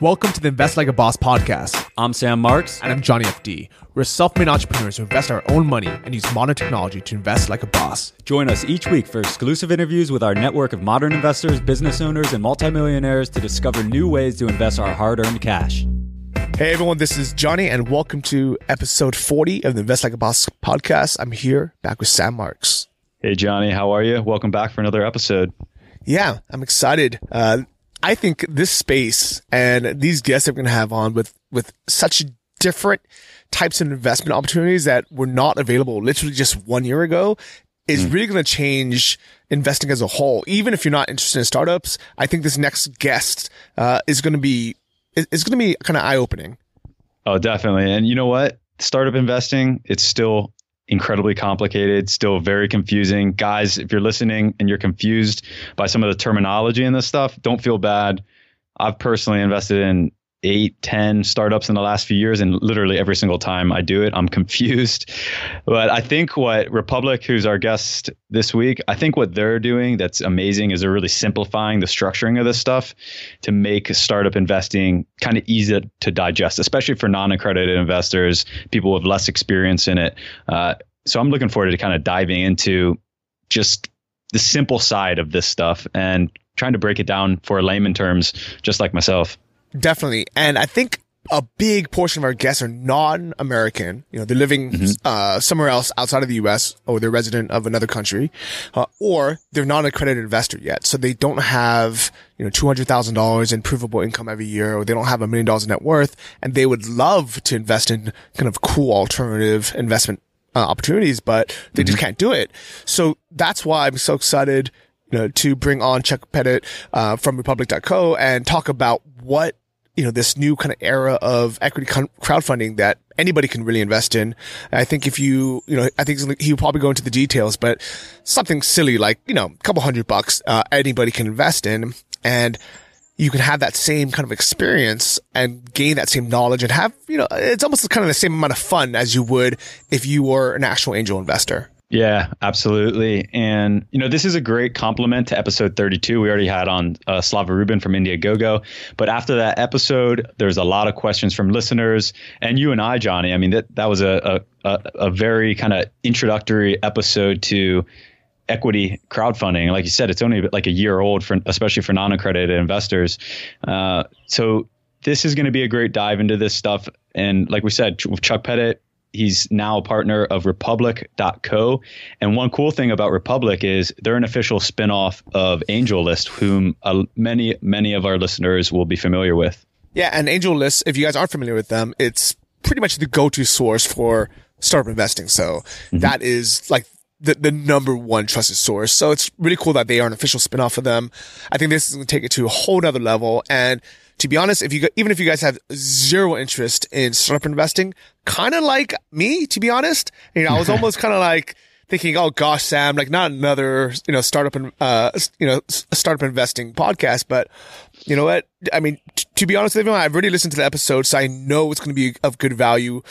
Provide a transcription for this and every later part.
Welcome to the Invest Like a Boss podcast. I'm Sam Marks. And I'm Johnny FD. We're self made entrepreneurs who invest our own money and use modern technology to invest like a boss. Join us each week for exclusive interviews with our network of modern investors, business owners, and multimillionaires to discover new ways to invest our hard earned cash. Hey everyone, this is Johnny, and welcome to episode 40 of the Invest Like a Boss podcast. I'm here back with Sam Marks. Hey Johnny, how are you? Welcome back for another episode. Yeah, I'm excited. Uh, I think this space and these guests that we're going to have on with, with such different types of investment opportunities that were not available literally just one year ago is mm. really going to change investing as a whole. Even if you're not interested in startups, I think this next guest, uh, is going to be, it's going to be kind of eye opening. Oh, definitely. And you know what? Startup investing, it's still incredibly complicated, still very confusing. Guys, if you're listening and you're confused by some of the terminology in this stuff, don't feel bad. I've personally invested in eight, ten startups in the last few years, and literally every single time I do it, I'm confused. But I think what Republic, who's our guest this week, I think what they're doing that's amazing is they're really simplifying the structuring of this stuff to make startup investing kind of easy to digest, especially for non-accredited investors, people with less experience in it. Uh, so I'm looking forward to kind of diving into just the simple side of this stuff and trying to break it down for layman terms, just like myself. Definitely. And I think a big portion of our guests are non-American. You know, they're living mm-hmm. uh, somewhere else outside of the U.S. or they're resident of another country, uh, or they're not an accredited investor yet, so they don't have you know two hundred thousand dollars in provable income every year, or they don't have a million dollars in net worth, and they would love to invest in kind of cool alternative investment uh, opportunities, but they mm-hmm. just can't do it. So that's why I'm so excited you know, to bring on Chuck Pettid uh, from Republic.co and talk about what you know this new kind of era of equity crowdfunding that anybody can really invest in. I think if you you know I think he'll probably go into the details, but something silly like you know a couple hundred bucks uh, anybody can invest in and. You can have that same kind of experience and gain that same knowledge and have, you know, it's almost kind of the same amount of fun as you would if you were an actual angel investor. Yeah, absolutely. And, you know, this is a great complement to episode 32. We already had on uh, Slava Rubin from Indiegogo. But after that episode, there's a lot of questions from listeners and you and I, Johnny. I mean, that, that was a, a, a very kind of introductory episode to equity crowdfunding. Like you said, it's only like a year old, for, especially for non accredited investors. Uh, so this is going to be a great dive into this stuff. And like we said, Chuck Pettid, he's now a partner of Republic.co. And one cool thing about Republic is they're an official spinoff of AngelList, whom uh, many, many of our listeners will be familiar with. Yeah, and AngelList, if you guys aren't familiar with them, it's pretty much the go-to source for startup investing. So mm-hmm. that is like the, the number one trusted source. So it's really cool that they are an official spinoff of them. I think this is going to take it to a whole nother level. And to be honest, if you, even if you guys have zero interest in startup investing, kind of like me, to be honest, you know, I was almost kind of like thinking, oh gosh, Sam, like not another, you know, startup and, uh, you know, startup investing podcast, but you know what? I mean, t- to be honest with everyone, I've already listened to the episode, so I know it's going to be of good value.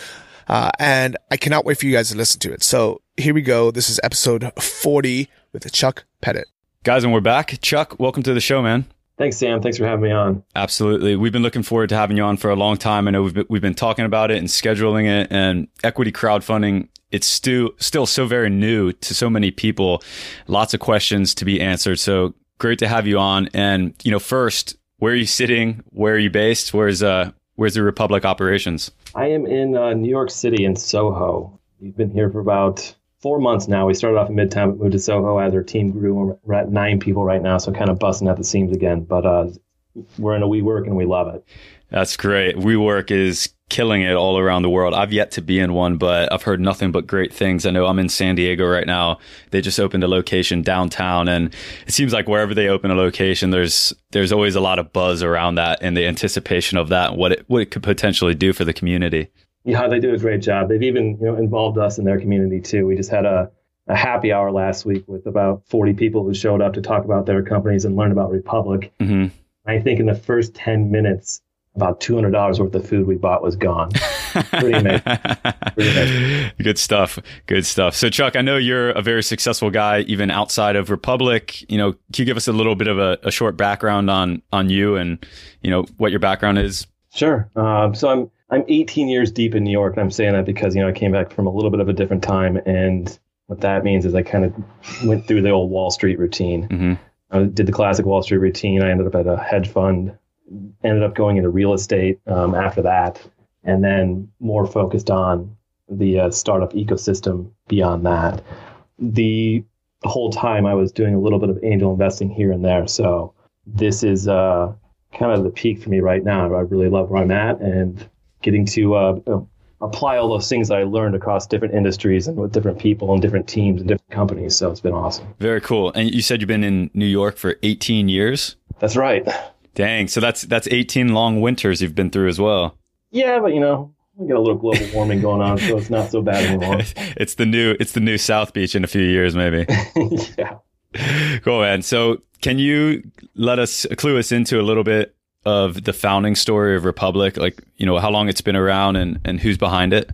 Uh, and I cannot wait for you guys to listen to it. So here we go. This is episode 40 with Chuck Pettid. Guys, and we're back. Chuck, welcome to the show, man. Thanks, Sam. Thanks for having me on. Absolutely. We've been looking forward to having you on for a long time. I know we've been, we've been talking about it and scheduling it and equity crowdfunding. It's still, still so very new to so many people. Lots of questions to be answered. So great to have you on. And, you know, first, where are you sitting? Where are you based? Where's, uh, where's the Republic operations? I am in uh, New York City in Soho. We've been here for about four months now. We started off in Midtown, but moved to Soho as our team grew. We're at nine people right now, so kind of busting at the seams again. But uh, we're in a WeWork and we love it. That's great. WeWork is killing it all around the world. I've yet to be in one, but I've heard nothing but great things. I know I'm in San Diego right now. They just opened a location downtown and it seems like wherever they open a location, there's there's always a lot of buzz around that and the anticipation of that and what it what it could potentially do for the community. Yeah, they do a great job. They've even you know involved us in their community too. We just had a a happy hour last week with about 40 people who showed up to talk about their companies and learn about Republic. Mm-hmm. I think in the first 10 minutes, about $200 worth of food we bought was gone. Pretty amazing. Pretty amazing. Good stuff. Good stuff. So, Chuck, I know you're a very successful guy, even outside of Republic. You know, can you give us a little bit of a, a short background on on you and you know what your background is? Sure. Um, so I'm I'm 18 years deep in New York, and I'm saying that because you know I came back from a little bit of a different time, and what that means is I kind of went through the old Wall Street routine. Mm-hmm. I did the classic Wall Street routine. I ended up at a hedge fund, ended up going into real estate um, after that, and then more focused on the uh, startup ecosystem beyond that. The whole time I was doing a little bit of angel investing here and there. So this is uh, kind of the peak for me right now. I really love where I'm at and getting to uh, apply all those things that I learned across different industries and with different people and different teams and different companies. So it's been awesome. Very cool. And you said you've been in New York for 18 years. That's right. Dang. So that's that's 18 long winters you've been through as well. Yeah, but you know, we got a little global warming going on, so it's not so bad anymore. it's the new it's the new South Beach in a few years, maybe. yeah. Cool, man. So can you let us clue us into a little bit of the founding story of Republic, like you know how long it's been around and and who's behind it?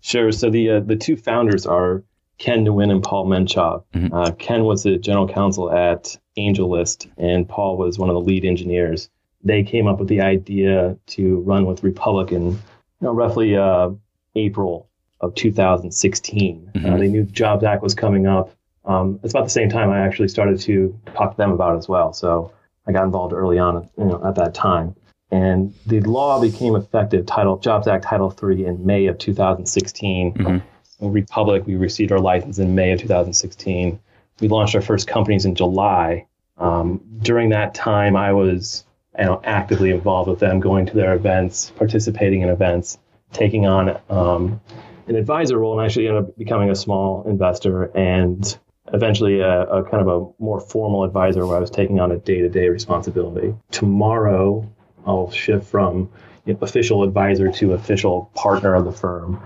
Sure. So the uh, the two founders are Ken Nguyen and Paul Menchov. Mhm. Uh, Ken was the general counsel at AngelList, and Paul was one of the lead engineers. They came up with the idea to run with Republic in you know, roughly uh, April of 2016. Uh, Mhm. they knew Jobs Act was coming up. Um, it's about the same time I actually started to talk to them about it as well. So I got involved early on, you know, at that time. And the law became effective, Title Jobs Act Title III, in May of 2016. Mhm. Republic, we received our license in May of 2016. We launched our first companies in July. Um, during that time, I was you know, actively involved with them, going to their events, participating in events, taking on um, an advisor role, and actually ended up becoming a small investor and eventually a, a kind of a more formal advisor where I was taking on a day-to-day responsibility. Tomorrow, I'll shift from you know, official advisor to official partner of the firm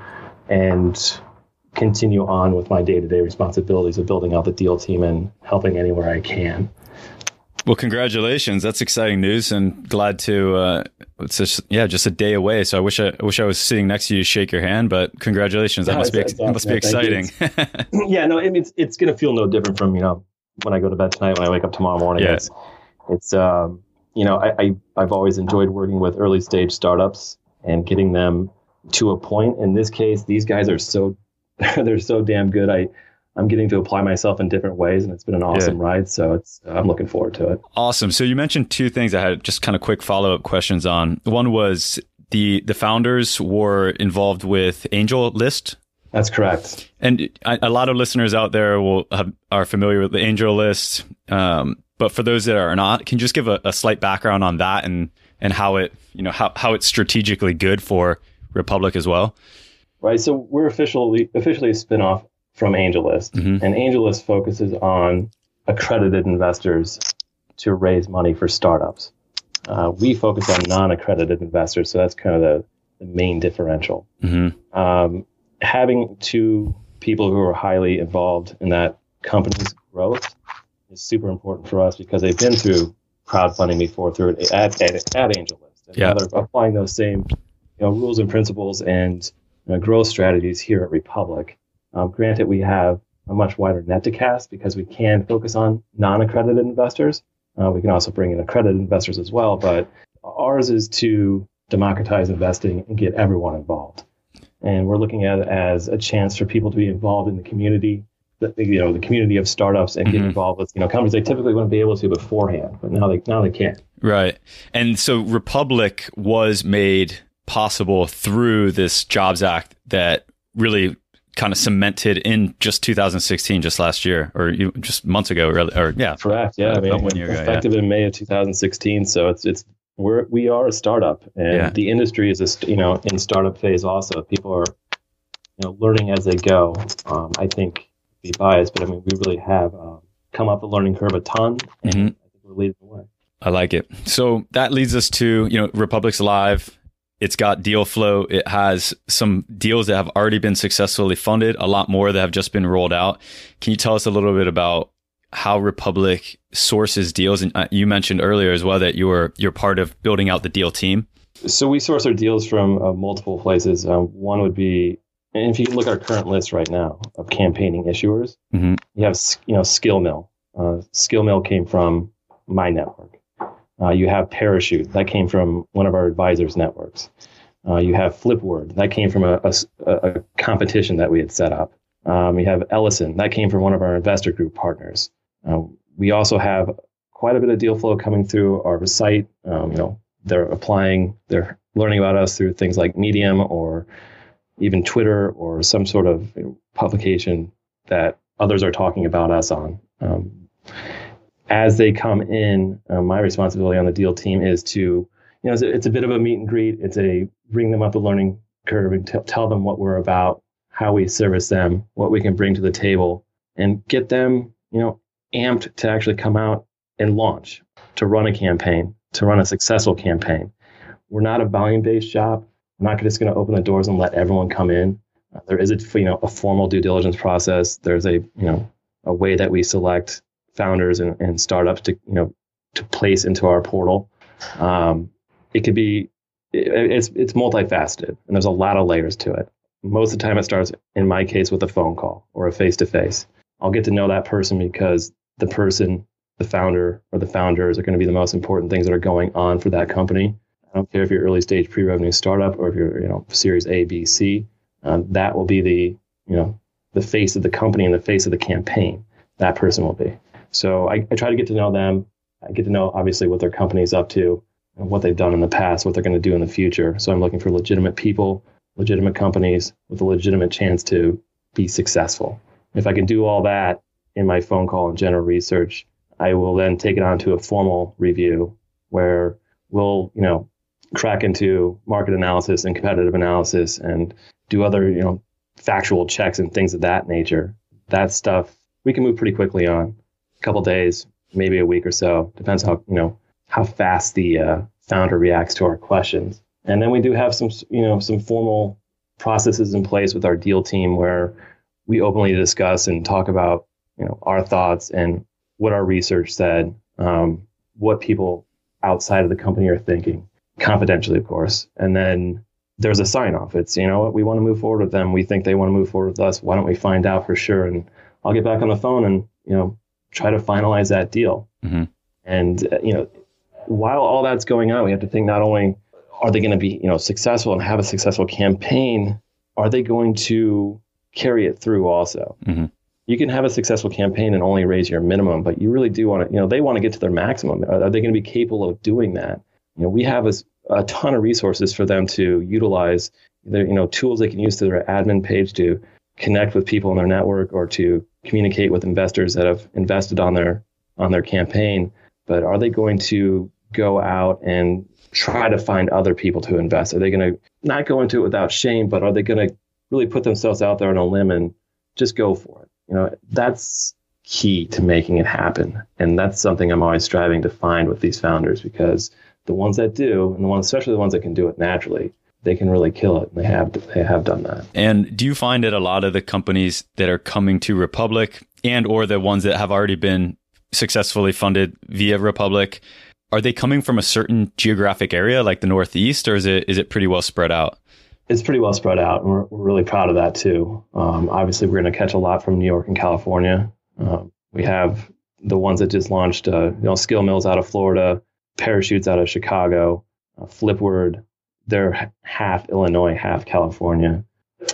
and continue on with my day-to-day responsibilities of building out the deal team and helping anywhere I can. Well, congratulations! That's exciting news, and glad to. Uh, it's just yeah, just a day away. So I wish I, I wish I was sitting next to you to shake your hand. But congratulations! That Yeah, must be it's it must be awesome. Exciting. yeah, no, I mean, it's, it's going to feel no different from, you know, when I go to bed tonight, when I wake up tomorrow morning. Yeah. It's, it's um, you know, I, I, I've always enjoyed working with early stage startups and getting them to a point. In this case, these guys are so, they're so damn good. I, I'm getting to apply myself in different ways and it's been an awesome ride. So it's, I'm looking forward to it. Awesome. So you mentioned two things I had just kind of quick follow up questions on. One was the the founders were involved with AngelList. That's correct. And a a lot of listeners out there will have, are familiar with the AngelList, um, but for those that are not, can you just give a, a slight background on that and and how it you know how how it's strategically good for Republic as well? right? So we're officially officially a spinoff from AngelList, Mhm. and AngelList focuses on accredited investors to raise money for startups. Uh, we focus on non-accredited investors, so that's kind of the, the main differential. hmm Um, having two people who are highly involved in that company's growth is super important for us because they've been through crowdfunding before through it at, at, at AngelList. And Yeah. they're applying those same you know, rules and principles and you know, growth strategies here at Republic. Um, granted, we have a much wider net to cast because we can focus on non-accredited investors. Uh, we can also bring in accredited investors as well, but ours is to democratize investing and get everyone involved. And we're looking at it as a chance for people to be involved in the community, the, you know, the community of startups and get Mhm. involved with, you know, companies they typically wouldn't be able to beforehand, but now they now they can. Right. And so Republic was made possible through this Jobs Act that really kind of cemented in just 2016, just last year, or just months ago, really, or yeah. Correct. Yeah. I mean, one year ago, yeah. effective in May of 2016. So it's it's we're we are a startup, and Yeah. the industry is a you know in startup phase also. People are you know learning as they go. Um, I think be biased, but I mean we really have um, come up the learning curve a ton, and Mhm. I think we're leading the way. I like it. So that leads us to, you know, Republic's live. It's got deal flow. It has some deals that have already been successfully funded, a lot more that have just been rolled out. Can you tell us a little bit about how Republic sources deals? And uh, you mentioned earlier as well that you were you're part of building out the deal team. So we source our deals from uh, multiple places. Um, one would be, and if you look at our current list right now of campaigning issuers, Mhm. you have you know Skill Mill. Uh, Skill Mill came from my network. Uh, you have Parachute that came from one of our advisors' networks. Uh, you have Flipword that came from a a competition that we had set up. Um, have Ellison that came from one of our investor group partners. Uh, we also have quite a bit of deal flow coming through our site. Um, you know, they're applying, they're learning about us through things like Medium or even Twitter or some sort of you know, publication that others are talking about us on. Um, as they come in, uh, my responsibility on the deal team is to, you know, it's a, it's a bit of a meet and greet. It's a bring them up the learning curve and t- tell them what we're about, how we service them, what we can bring to the table, and get them, you know, amped to actually come out and launch, to run a campaign, to run a successful campaign. We're not a volume-based shop. I'm not just going to open the doors and let everyone come in. Uh, there is a you know a formal due diligence process. There's a you know a way that we select founders and, and startups to you know to place into our portal. Um, it could be it, it's it's multifaceted and there's a lot of layers to it. Most of the time, it starts in my case with a phone call or a face to face. I'll get to know that person because the person, the founder or the founders are going to be the most important things that are going on for that company. I don't care if you're early stage pre-revenue startup or if you're you know Series A, B, C. Um, that will be the you know the face of the company and the face of the campaign. That person will be. So I, I try to get to know them. I get to know obviously what their company's up to, and what they've done in the past, what they're going to do in the future. So I'm looking for legitimate people, legitimate companies with a legitimate chance to be successful. If I can do all that in my phone call and general research, I will then take it on to a formal review where we'll, you know, crack into market analysis and competitive analysis and do other, you know, factual checks and things of that nature. That stuff we can move pretty quickly on. Couple days, maybe a week or so. Depends how, you know, how fast the uh, founder reacts to our questions. And then we do have some, you know, some formal processes in place with our deal team where we openly discuss and talk about, you know, our thoughts and what our research said, um, what people outside of the company are thinking, confidentially, of course. And then there's a sign off. It's, you know what, we want to move forward with them. We think they want to move forward with us. Why don't we find out for sure? And I'll get back on the phone and, you know, try to finalize that deal. Mhm. And, uh, you know, while all that's going on, we have to think not only are they going to be, you know, successful and have a successful campaign, are they going to carry it through also? Mhm. You can have a successful campaign and only raise your minimum, but you really do want to, you know, they want to get to their maximum. Are, are they going to be capable of doing that? You know, we have a ton of resources for them to utilize, either, you know, tools they can use to their admin page to connect with people in their network or to communicate with investors that have invested on their on their campaign. But are they going to go out and try to find other people to invest? Are they going to not go into it without shame, but are they going to really put themselves out there on a limb and just go for it? You know, that's key to making it happen. And that's something I'm always striving to find with these founders because the ones that do, and the ones, especially the ones that can do it naturally, they can really kill it. And they have they have done that. And do you find that a lot of the companies that are coming to Republic and or the ones that have already been successfully funded via Republic, are they coming from a certain geographic area like the Northeast or is it is it pretty well spread out? It's pretty well spread out, and we're, we're really proud of that too. Um, obviously, we're going to catch a lot from New York and California. Um, we have the ones that just launched, uh, you know, Skill Mills out of Florida, Parachutes out of Chicago, uh, Flipword, they're half Illinois, half California.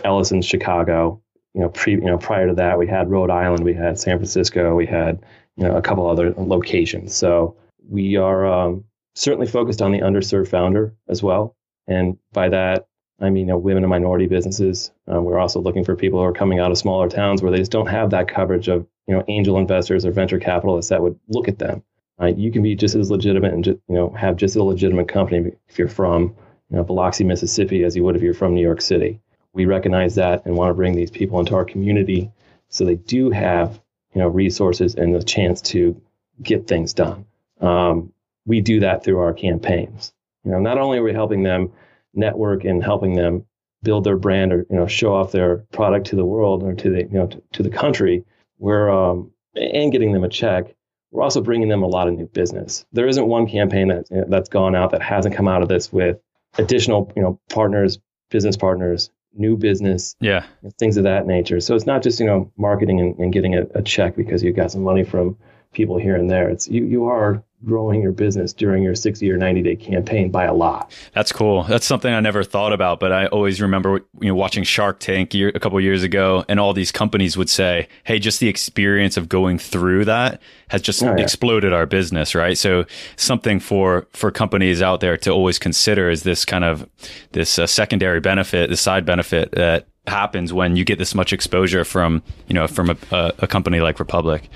Ellison's Chicago. You know, pre, you know, prior to that, we had Rhode Island, we had San Francisco, we had you know a couple other locations. So we are um, certainly focused on the underserved founder as well, and by that I mean, you know, women and minority businesses. Um, we're also looking for people who are coming out of smaller towns where they just don't have that coverage of, you know, angel investors or venture capitalists that would look at them. Uh, you can be just as legitimate and just, you know, have just a legitimate company if you're from, you know, Biloxi, Mississippi, as you would if you're from New York City. We recognize that and want to bring these people into our community so they do have, you know, resources and the chance to get things done. Um, we do that through our campaigns. You know, not only are we helping them network and helping them build their brand or you know show off their product to the world or to the you know to, to the country we're um, and getting them a check we're also bringing them a lot of new business there isn't one campaign that that's gone out that hasn't come out of this with additional, you know, partners, business partners, new business, yeah, things of that nature. So it's not just you know marketing and, and getting a, a check because you got some money from people here and there. It's you you are growing your business during your 60 or 90 day campaign by a lot. That's cool. That's something I never thought about, but I always remember you know watching Shark Tank year, a couple years ago and all these companies would say, "Hey, just the experience of going through that has just oh, yeah. exploded our business, right?" So something for for companies out there to always consider is this kind of this uh, secondary benefit, the side benefit that happens when you get this much exposure from, you know, from a, a, a company like Republic.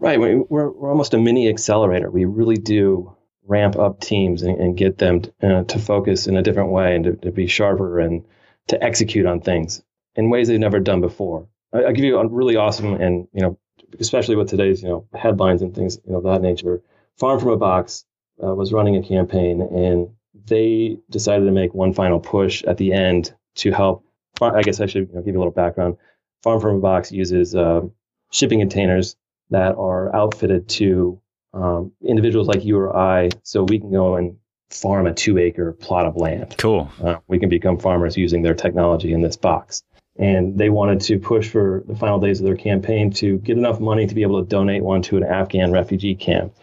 Right. We're, we're almost a mini accelerator. We really do ramp up teams and, and get them to, uh, to, focus in a different way and to, to, be sharper and to execute on things in ways they've never done before. I, will give you a really awesome and, you know, especially with today's, you know, headlines and things, you know, of that nature. Farm from a Box uh, was running a campaign and they decided to make one final push at the end to help. I guess I should you know, give you a little background. Farm from a Box uses uh, shipping containers that are outfitted to um, individuals like you or I, so we can go and farm a two acre plot of land. Cool. Uh, we can become farmers using their technology in this box. And they wanted to push for the final days of their campaign to get enough money to be able to donate one to an Afghan refugee camp.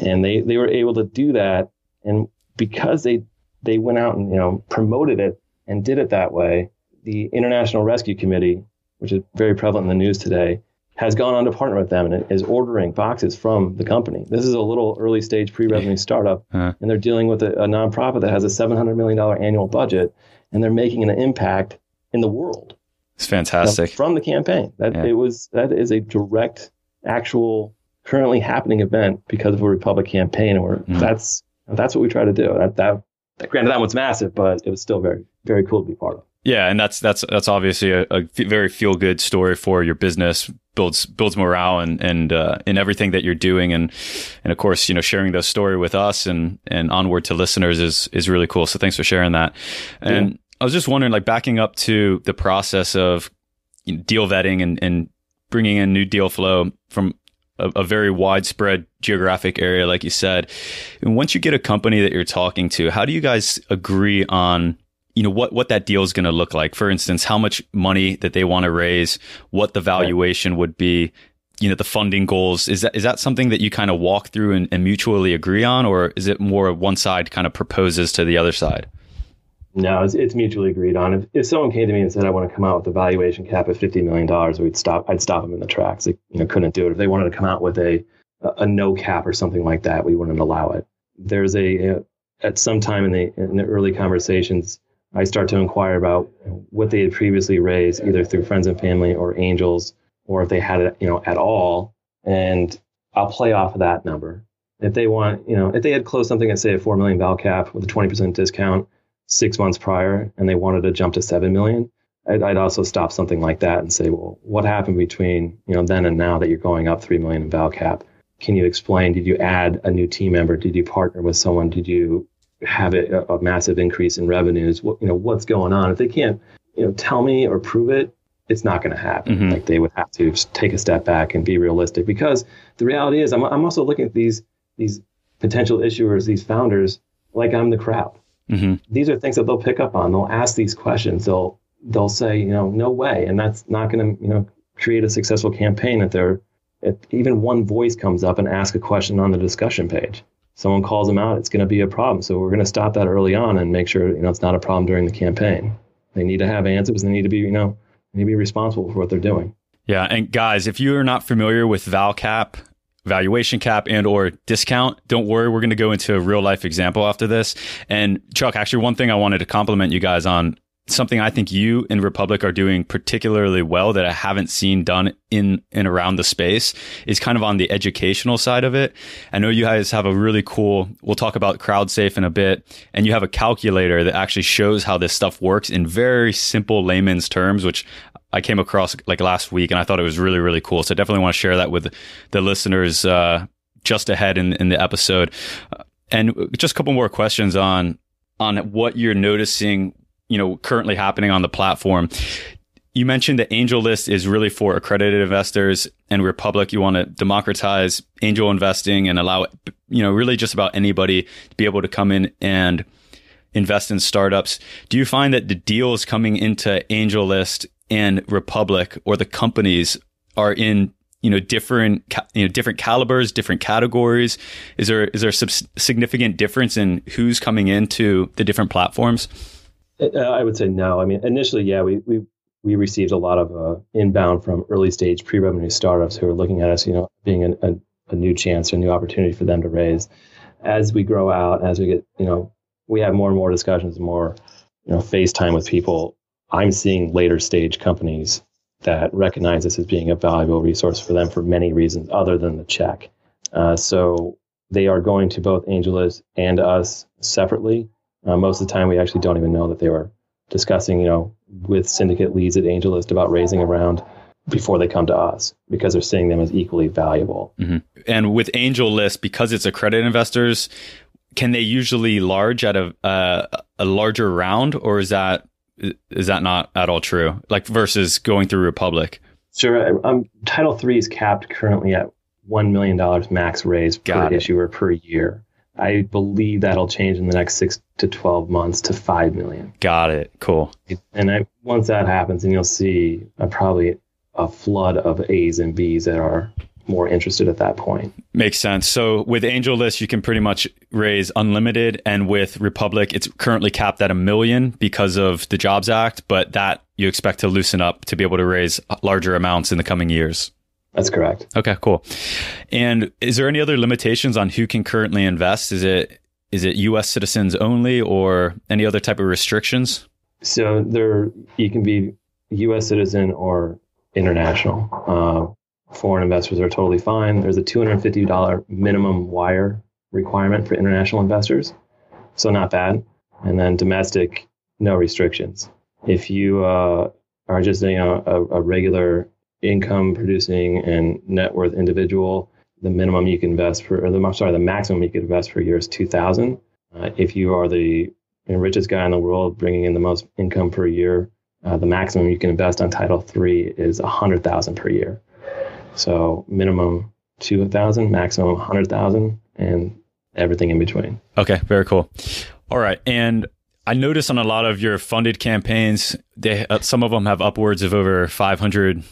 And they, they were able to do that. And because they, they went out and, you know, promoted it and did it that way, the International Rescue Committee, which is very prevalent in the news today, has gone on to partner with them and is ordering boxes from the company. This is a little early stage pre-revenue startup, uh-huh. and they're dealing with a, a nonprofit that has a $700 million annual budget, and they're making an impact in the world. It's fantastic know, from the campaign. That yeah. it was that is a direct, actual, currently happening event because of a Republic campaign, and we're, mm. that's that's what we try to do. That, that that granted that one's massive, but it was still very very cool to be part of. Yeah, and that's that's that's obviously a, a very feel good story for your business. builds builds morale and and uh, in everything that you're doing, and and of course, you know, sharing those story with us and and onward to listeners is is really cool. So thanks for sharing that. And yeah. I was just wondering, like backing up to the process of deal vetting and and bringing in new deal flow from a, a, very widespread geographic area, like you said. And once you get a company that you're talking to, how do you guys agree on you know what what that deal is going to look like. For instance how much money that they want to raise what the valuation right. would be you know the funding goals. Is that is that something that you kind of walk through and, and, mutually agree on or is it more one side kind of proposes to the other side? No it's, it's mutually agreed on. If, if someone came to me and said i want to come out with a valuation cap of 50 million dollars we'd stop i'd stop them in the tracks. They you know couldn't do it. If they wanted to come out with a a no cap or something like that we wouldn't allow it. There's a, a at some time in the in the early conversations I start to inquire about what they had previously raised, either through friends and family or angels, or if they had it, you know, at all. And I'll play off of that number. If they want, you know, if they had closed something at say a four million val cap with a 20% discount six months prior, and they wanted to jump to seven million, I'd, I'd also stop something like that and say, well, what happened between you know then and now that you're going up three million in val cap? Can you explain? Did you add a new team member? Did you partner with someone? Did you have a, a massive increase in revenues. What, you know, what's going on? If they can't, you know, tell me or prove it, it's not going to happen. Mm-hmm. Like they would have to take a step back and be realistic because the reality is I'm, I'm also looking at these, these potential issuers, these founders, like I'm the crowd. Mm-hmm. These are things that they'll pick up on. They'll ask these questions. They'll, they'll say, you know, no way. And that's not going to, you know, create a successful campaign if they're, if even one voice comes up and asks a question on the discussion page someone calls them out, it's going to be a problem. So we're going to stop that early on and make sure you know it's not a problem during the campaign. They need to have answers. They need to be you know they need to be responsible for what they're doing. Yeah, and guys, if you are not familiar with ValCap, valuation cap and or discount don't worry we're going to go into a real life example after this and chuck actually one thing i wanted to compliment you guys on something I think you and Republic are doing particularly well that I haven't seen done in and around the space is kind of on the educational side of it. I know you guys have a really cool, we'll talk about CrowdSafe in a bit, and you have a calculator that actually shows how this stuff works in very simple layman's terms, which I came across like last week and I thought it was really, really cool. So I definitely want to share that with the listeners uh, just ahead in, in the episode. And just a couple more questions on on what you're noticing you know currently happening on the platform. You mentioned that AngelList is really for accredited investors, and Republic you want to democratize angel investing and allow you know really just about anybody to be able to come in and invest in startups. Do you find that the deals coming into AngelList and Republic or the companies are in you know different you know different calibers, different categories? Is there is there a significant difference in who's coming into the different platforms? Uh, I would say no. I mean, initially, yeah, we we we received a lot of uh, inbound from early stage pre-revenue startups who are looking at us, you know, being a, a, a new chance or a new opportunity for them to raise. As we grow out, as we get, you know, we have more and more discussions, more, you know, FaceTime with people. I'm seeing later stage companies that recognize this as being a valuable resource for them for many reasons other than the check. Uh, so they are going to both AngelList and us separately. Uh, most of the time, we actually don't even know that they were discussing, you know, with syndicate leads at AngelList about raising a round before they come to us because they're seeing them as equally valuable. Mm-hmm. And with AngelList, because it's accredited investors, can they usually large at a uh, a larger round, or is that is that not at all true? Like versus going through Republic. Sure. Um, Title three is capped currently at one million dollars max raise Got per it. issuer per year. I believe that'll change in the next six to twelve months to five million. Got it. Cool. And I, once that happens, and you'll see uh, probably a flood of A's and B's that are more interested at that point. Makes sense. So with AngelList, you can pretty much raise unlimited, and with Republic, it's currently capped at a million because of the Jobs Act, but that you expect to loosen up to be able to raise larger amounts in the coming years. That's correct. Okay, cool. And is there any other limitations on who can currently invest? Is it is it U.S. citizens only, or any other type of restrictions? So there, you can be U.S. citizen or international. Uh, foreign investors are totally fine. There's a $250 minimum wire requirement for international investors, so not bad. And then domestic, no restrictions. If you uh, are just you know a, a, regular income producing and net worth individual, the minimum you can invest for, or the I'm sorry, the maximum you can invest per year is 2,000. Uh, if you are the richest guy in the world, bringing in the most income per year, uh, the maximum you can invest on Title Three is 100,000 per year. So minimum 2,000, maximum 100,000, and everything in between. Okay, very cool. All right, and I notice on a lot of your funded campaigns, they uh, some of them have upwards of over 500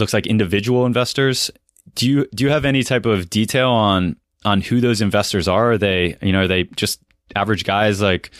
looks like individual investors. Do you do you have any type of detail on on who those investors are? Are they, you know, are they just average guys like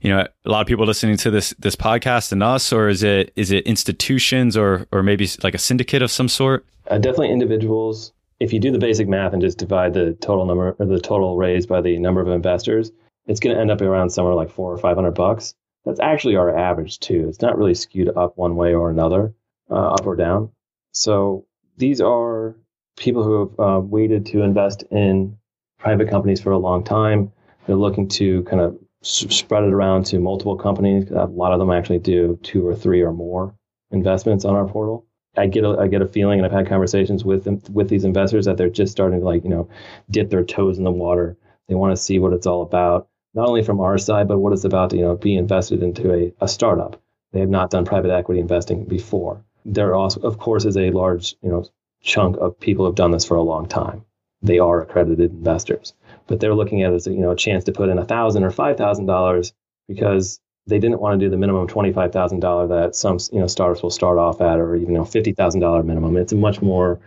you know a lot of people listening to this this podcast and us or is it is it institutions or or maybe like a syndicate of some sort uh, definitely individuals. If you do the basic math and just divide the total number or the total raised by the number of investors, it's going to end up around somewhere like four or five hundred bucks. That's actually our average too. It's not really skewed up one way or another, uh, up or down. So these are people who have uh, waited to invest in private companies for a long time. They're looking to kind of spread it around to multiple companies. A lot of them actually do two or three or more investments on our portal. I get a, I get a feeling, and I've had conversations with them with these investors that they're just starting to like you know dip their toes in the water. They want to see what it's all about, not only from our side, but what it's about to you know be invested into a, a startup. They have not done private equity investing before. There also, of course, is a large you know chunk of people have done this for a long time. They are accredited investors, but they're looking at it as you know a chance to put in a thousand or five thousand dollars because they didn't want to do the minimum twenty-five thousand dollar that some you know startups will start off at, or even you know fifty thousand dollar minimum. It's a much more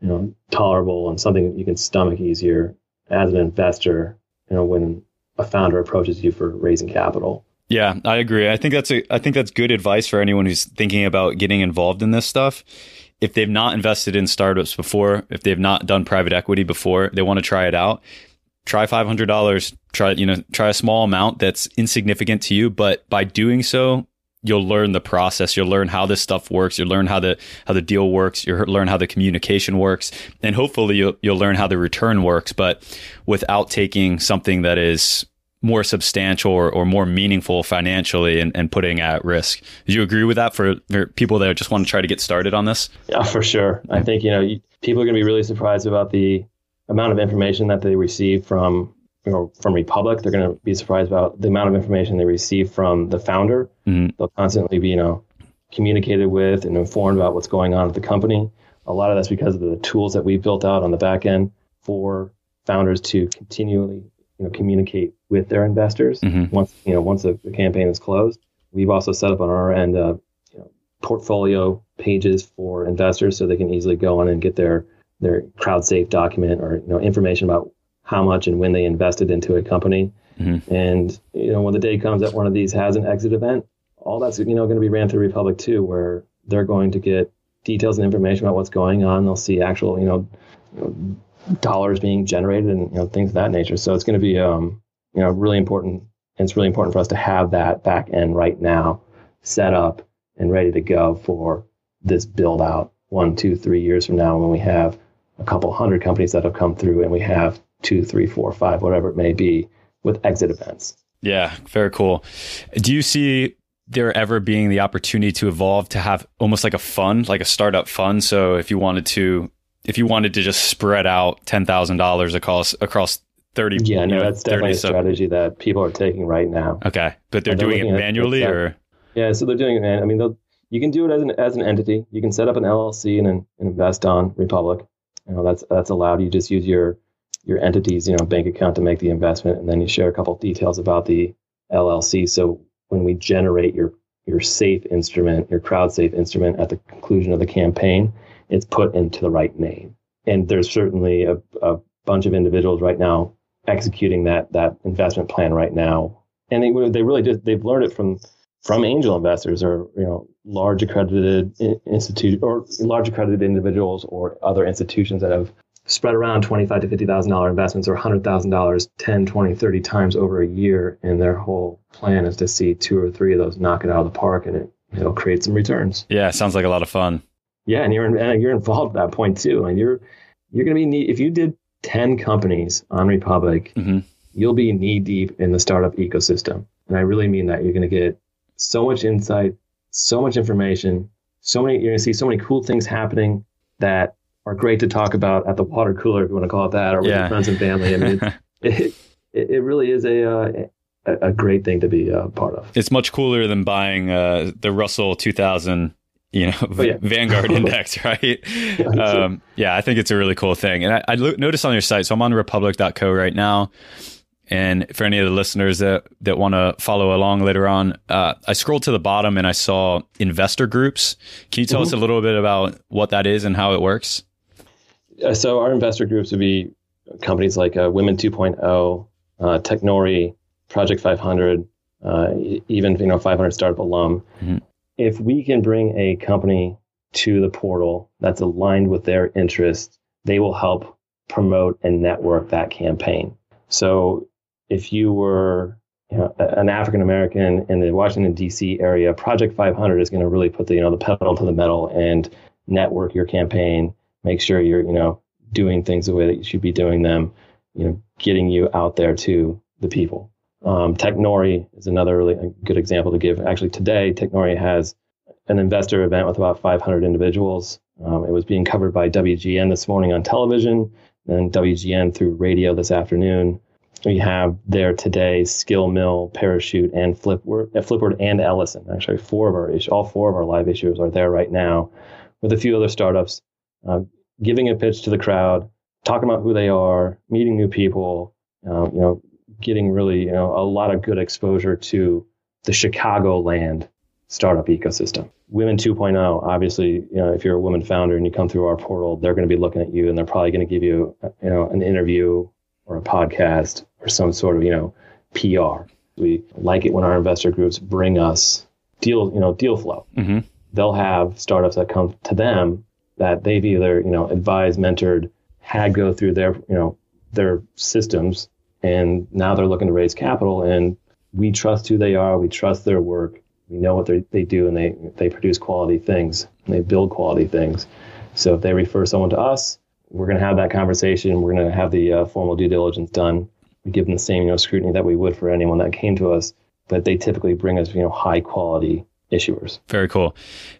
you know tolerable and something you can stomach easier as an investor. You know when a founder approaches you for raising capital. Yeah, I agree. I think that's a I think that's good advice for anyone who's thinking about getting involved in this stuff. If they've not invested in startups before, if they've not done private equity before, they want to try it out. Try $500 try you know try a small amount that's insignificant to you but by doing so you'll learn the process. You'll learn how this stuff works. You'll learn how the how the deal works. You'll learn how the communication works. And hopefully you'll, you'll learn how the return works. But without taking something that is more substantial or, or more meaningful financially and, and putting at risk. Do you agree with that for, for people that just want to try to get started on this? Yeah, for sure. I think, you know, people are going to be really surprised about the amount of information that they receive from you know, from Republic. They're going to be surprised about the amount of information they receive from the founder. Mm-hmm. They'll constantly be, you know, communicated with and informed about what's going on at the company. A lot of that's because of the tools that we've built out on the back end for founders to continually, you know communicate with their investors Mhm. once you know once the, the campaign is closed. We've also set up on our end uh, you know, portfolio pages for investors so they can easily go on and get their their crowd safe document or you know information about how much and when they invested into a company. Mhm. And you know when the day comes that one of these has an exit event, all that's you know going to be ran through Republic too, where they're going to get details and information about what's going on. They'll see actual you know dollars being generated and you know things of that nature. So it's going to be um you know really important. And it's really important for us to have that back end right now set up and ready to go for this build out one, two, three years from now when we have a couple hundred companies that have come through and we have two, three, four, five, whatever it may be with exit events. Yeah, very cool. Do you see there ever being the opportunity to evolve to have almost like a fund, like a startup fund? So if you wanted to, if you wanted to just spread out ten thousand dollars across across thirty, Yeah, no, that's definitely 30 a strategy that people are taking right now. Okay, but they're they're doing it manually, or Yeah, so they're doing it, man. I mean, you can do it as an as an entity. You can set up an LLC and, and invest on Republic. You know, that's that's allowed. You just use your your entity's you know bank account to make the investment, and then you share a couple of details about the LLC. So when we generate your your safe instrument, your crowd safe instrument at the conclusion of the campaign, it's put into the right name. And there's certainly a, a bunch of individuals right now executing that that investment plan right now, and they they really just they've learned it from from angel investors or you know large accredited institute or large accredited individuals or other institutions that have spread around 25 to 50 thousand dollar investments or 100 thousand dollars 10 20 30 times over a year and their whole plan is to see two or three of those knock it out of the park and it, it'll create some returns yeah, sounds like a lot of fun. Yeah and you're and you're involved at that point too. And you're you're going to be knee, if you did 10 companies on republic Mhm. you'll be knee deep in the startup ecosystem. And i really mean that. You're going to get so much insight so much information so many you're going to see so many cool things happening that are great to talk about at the water cooler if you want to call it that or with Yeah. your friends and family. I mean it, it, it really is a, uh, a a great thing to be a part of. It's much cooler than buying uh, the Russell 2000, you know, Oh, yeah. Vanguard Index, right? Um, yeah, I think it's a really cool thing. And I, I lo- noticed on your site, so I'm on republic.co right now. And for any of the listeners that, that want to follow along later on, uh, I scrolled to the bottom and I saw investor groups. Can you tell us a little bit about what that is and how it works? Uh, so our investor groups would be companies like uh, Women 2.0, uh, Technori, Project 500, uh, even you know 500 Startup Alum. Mhm. If we can bring a company to the portal that's aligned with their interests, they will help promote and network that campaign. So if you were you know, an African American in the Washington D.C. area, Project 500 is going to really put the you know the pedal to the metal and network your campaign. Make sure you're you know doing things the way that you should be doing them. You know, getting you out there to the people. Um, Technori is another really good example to give. Actually, today Technori has an investor event with about 500 individuals. Um, it was being covered by WGN this morning on television, and WGN through radio this afternoon. We have there today Skill Mill, Parachute, and Flipword, uh, Flipword and Ellison. Actually, four of our all four of our live issuers are there right now, with a few other startups, uh, giving a pitch to the crowd, talking about who they are, meeting new people. Uh, you know, getting really you know a lot of good exposure to the Chicagoland startup ecosystem. Women 2.0, obviously, you know, if you're a woman founder and you come through our portal, they're going to be looking at you and they're probably going to give you, you know, an interview or a podcast or some sort of, you know, PR. We like it when our investor groups bring us deal, you know, deal flow. hmm They'll have startups that come to them that they've either, you know, advised, mentored, had go through their, you know, their systems, and now they're looking to raise capital. And we trust who they are. We trust their work. We know what they, do, and they they produce quality things. They build quality things. So if they refer someone to us, we're going to have that conversation. We're going to have the uh, formal due diligence done. We give them the same you know scrutiny that we would for anyone that came to us. But they typically bring us you know high quality issuers. Very cool.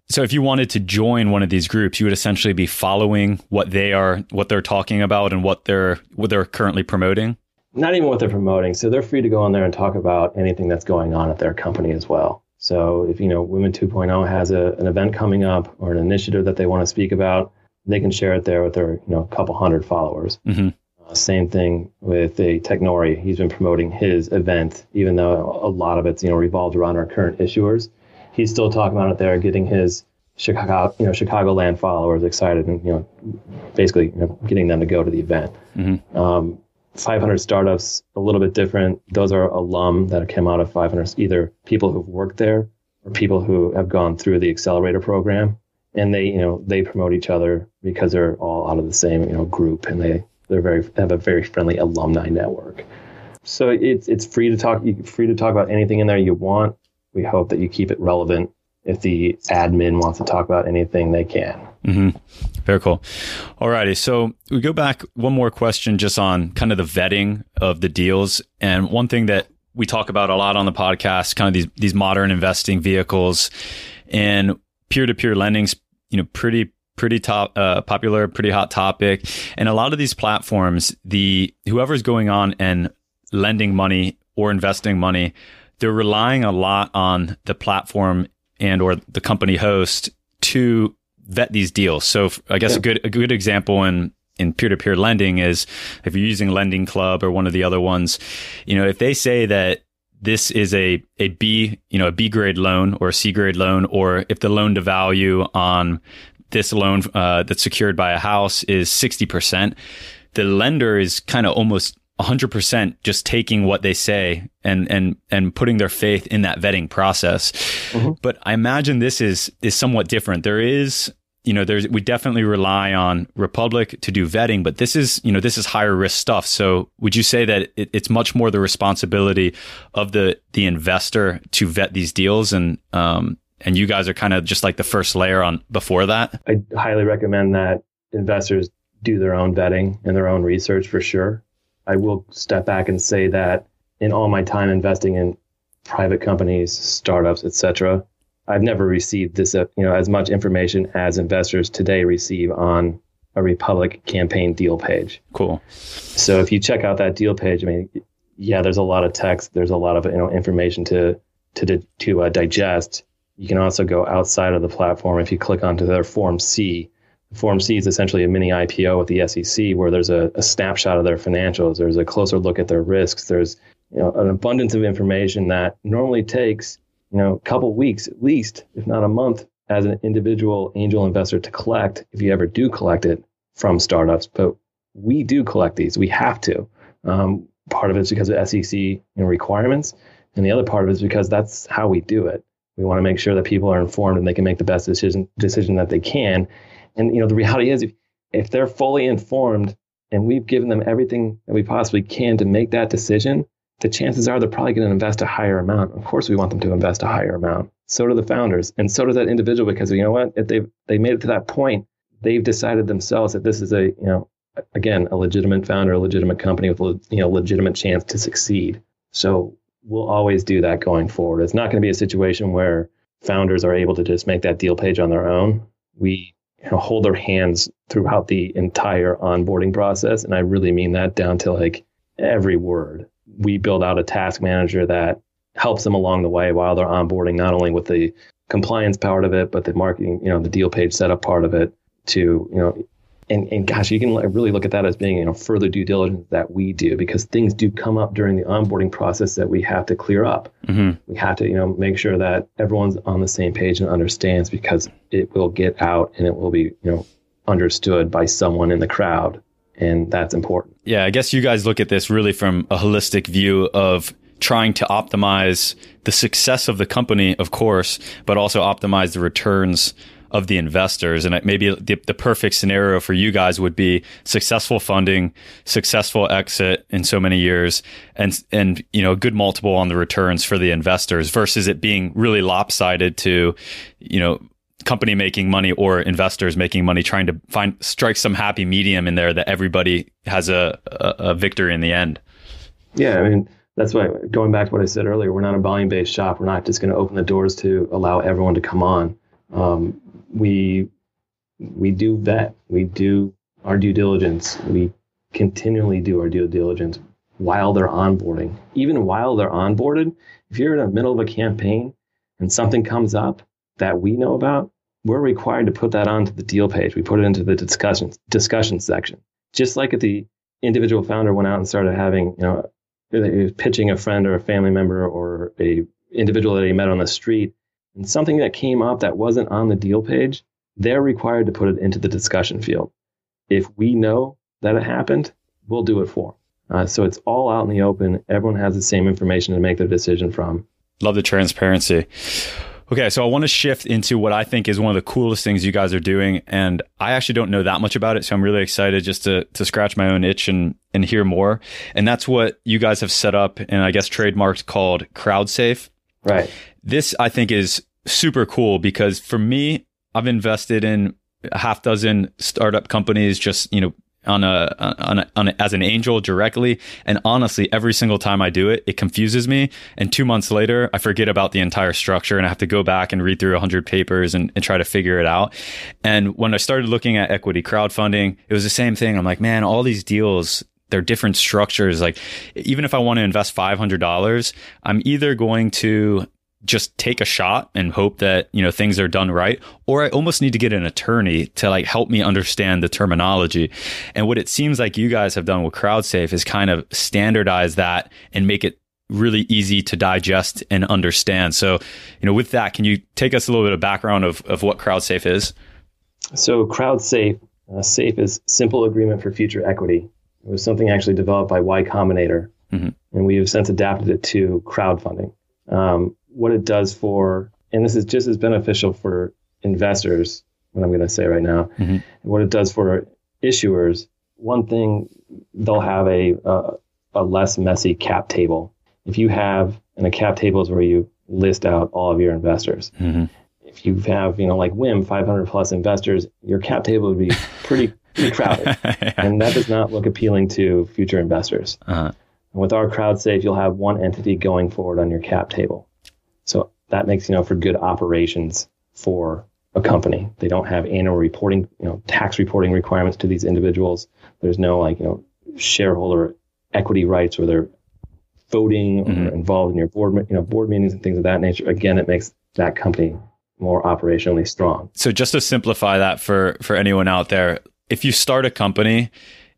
So if you wanted to join one of these groups, you would essentially be following what they are, what they're talking about, and what they're what they're currently promoting. Not even what they're promoting. So they're free to go on there and talk about anything that's going on at their company as well. So if you know Women 2.0 has a, an event coming up or an initiative that they want to speak about, they can share it there with their you know couple hundred followers. hmm Uh, same thing with a Technori. He's been promoting his event, even though a lot of it's you know revolved around our current issuers. He's still talking about it there, getting his Chicago, you know, Chicagoland followers excited, and you know, basically you know, getting them to go to the event. Mm-hmm. Um, 500 startups, a little bit different. Those are alum that came out of 500, either people who've worked there or people who have gone through the accelerator program, and they, you know, they promote each other because they're all out of the same, you know, group, and they they're very have a very friendly alumni network. So it's it's free to talk, free to talk about anything in there you want. We hope that you keep it relevant if the admin wants to talk about anything, they can. Mm-hmm. Very cool. Alrighty. So we go back one more question just on kind of the vetting of the deals. And one thing that we talk about a lot on the podcast, kind of these, these modern investing vehicles and peer to peer lending's, you know, pretty, pretty top, uh, popular, pretty hot topic. And a lot of these platforms, the, whoever's going on and lending money or investing money, they're relying a lot on the platform and or the company host to vet these deals. So I guess yeah. a good a good example in in peer-to-peer lending is if you're using lending club or one of the other ones you know if they say that this is a a b you know a b grade loan or a c grade loan or if the loan to value on this loan uh, that's secured by a house is 60% the lender is kind of almost 100% just taking what they say and and and putting their faith in that vetting process. Mm-hmm. But I imagine this is is somewhat different. There is you know there's we definitely rely on Republic to do vetting, but this is you know this is higher risk stuff. So would you say that it, it's much more the responsibility of the the investor to vet these deals and um and you guys are kind of just like the first layer on before that? I highly recommend that investors do their own vetting and their own research for sure. I will step back and say that in all my time investing in private companies, startups, etc., I've never received this, uh, you know, as much information as investors today receive on a Republic campaign deal page. Cool. So if you check out that deal page, I mean, yeah, there's a lot of text, there's a lot of you know information to to to uh, digest. You can also go outside of the platform if you click onto their Form C Form C is essentially a mini IPO with the SEC where there's a, a, snapshot of their financials, there's a closer look at their risks, there's you know an abundance of information that normally takes you know a couple weeks at least, if not a month, as an individual angel investor to collect if you ever do collect it from startups. But we do collect these, we have to. Um, part of it's because of SEC you know, requirements, and the other part of it is because that's how we do it. We want to make sure that people are informed and they can make the best decision decision that they can and you know, the reality is, if, if they're fully informed and we've given them everything that we possibly can to make that decision, the chances are they're probably going to invest a higher amount. Of course, we want them to invest a higher amount. So do the founders, and so does that individual because you know what? If they they made it to that point, they've decided themselves that this is a you know again a legitimate founder, a legitimate company with a you know legitimate chance to succeed. So we'll always do that going forward. It's not going to be a situation where founders are able to just make that deal page on their own. We you know, hold their hands throughout the entire onboarding process. And I really mean that down to like every word. We build out a task manager that helps them along the way while they're onboarding, not only with the compliance part of it, but the marketing, you know, the deal page setup part of it to, you know, and, and gosh, you can really look at that as being, you know, further due diligence that we do because things do come up during the onboarding process that we have to clear up. Mm-hmm. We have to, you know, make sure that everyone's on the same page and understands because it will get out and it will be, you know, understood by someone in the crowd. And that's important. Yeah. I guess you guys look at this really from a holistic view of trying to optimize the success of the company, of course, but also optimize the returns of the investors. And maybe the, the perfect scenario for you guys would be successful funding, successful exit in so many years, and and you know a good multiple on the returns for the investors versus it being really lopsided to, you know, company making money or investors making money trying to find strike some happy medium in there that everybody has a, a, a victory in the end. Yeah, I mean that's why going back to what I said earlier, we're not a volume based shop. We're not just going to open the doors to allow everyone to come on. Um, we we do vet, we do our due diligence, we continually do our due diligence while they're onboarding. Even while they're onboarded, if you're in the middle of a campaign and something comes up that we know about, we're required to put that onto the deal page. We put it into the discussion discussion section. Just like if the individual founder went out and started having, you know, pitching a friend or a family member or a individual that he met on the street, and something that came up that wasn't on the deal page, they're required to put it into the discussion field. If we know that it happened, we'll do it for. Uh, so it's all out in the open. Everyone has the same information to make their decision from. Love the transparency. Okay, so I want to shift into what I think is one of the coolest things you guys are doing, and I actually don't know that much about it, so I'm really excited just to to scratch my own itch and and hear more. And that's what you guys have set up, and I guess trademarked called CrowdSafe. Right. This I think is super cool because for me, I've invested in a half dozen startup companies just you know on a, on a, on a, as an angel directly. And honestly, every single time I do it, it confuses me. And two months later, I forget about the entire structure and I have to go back and read through 100 papers and, and try to figure it out. And when I started looking at equity crowdfunding, it was the same thing. I'm like, man, all these deals, they're different structures. Like, even if I want to invest $500, I'm either going to just take a shot and hope that you know things are done right or i almost need to get an attorney to like help me understand the terminology. And what it seems like you guys have done with crowdsafe is kind of standardize that and make it really easy to digest and understand. So you know with that can you take us a little bit of background of, of what crowdsafe is? So crowdsafe uh, safe is simple agreement for future equity it was something actually developed by y combinator mm-hmm. and we have since adapted it to crowdfunding um, what it does for, and this is just as beneficial for investors, what I'm going to say right now, mm-hmm. what it does for issuers. One thing, they'll have a, a, a less messy cap table. If you have, and a cap table is where you list out all of your investors. Mm-hmm. If you have, you know, like WIM, 500 plus investors, your cap table would be pretty, pretty crowded. yeah. And that does not look appealing to future investors. Uh-huh. With our CrowdSafe, you'll have one entity going forward on your cap table. So that makes, you know, for good operations for a company. They don't have annual reporting, you know, tax reporting requirements to these individuals. There's no like, you know, shareholder equity rights where they're voting mm-hmm. or involved in your board, you know, board meetings and things of that nature. Again, it makes that company more operationally strong. So just to simplify that for for anyone out there, if you start a company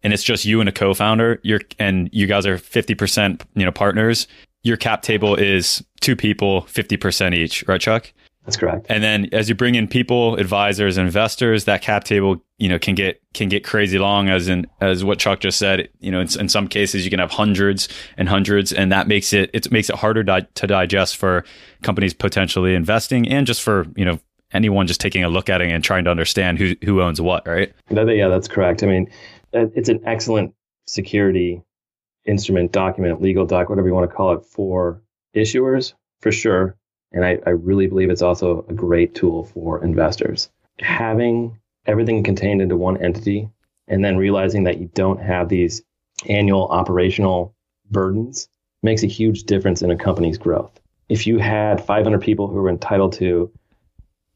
and it's just you and a co-founder, you're and you guys are 50%, you know, partners, your cap table is two people, 50% each, right, Chuck? That's correct. And then as you bring in people, advisors, investors, that cap table, you know, can get can get crazy long as in as what Chuck just said, you know, in, in some cases you can have hundreds and hundreds and that makes it it makes it harder di- to digest for companies potentially investing and just for, you know, anyone just taking a look at it and trying to understand who who owns what, right? Yeah, that's correct. I mean, uh, it's an excellent security instrument, document, legal doc, whatever you want to call it, for issuers for sure. And I, I really believe it's also a great tool for investors. Having everything contained into one entity and then realizing that you don't have these annual operational burdens makes a huge difference in a company's growth. If you had 500 people who were entitled to,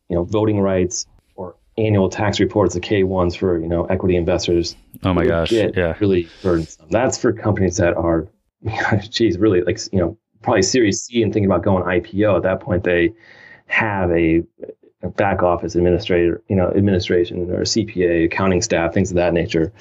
you know, voting rights or annual tax reports, the K1s for, you know, equity investors, oh my gosh, yeah, really burdensome. That's for companies that are, geez, really like, you know, probably Series C and thinking about going IPO. At that point, they have a, a back office administrator, you know, administration or CPA, accounting staff, things of that nature,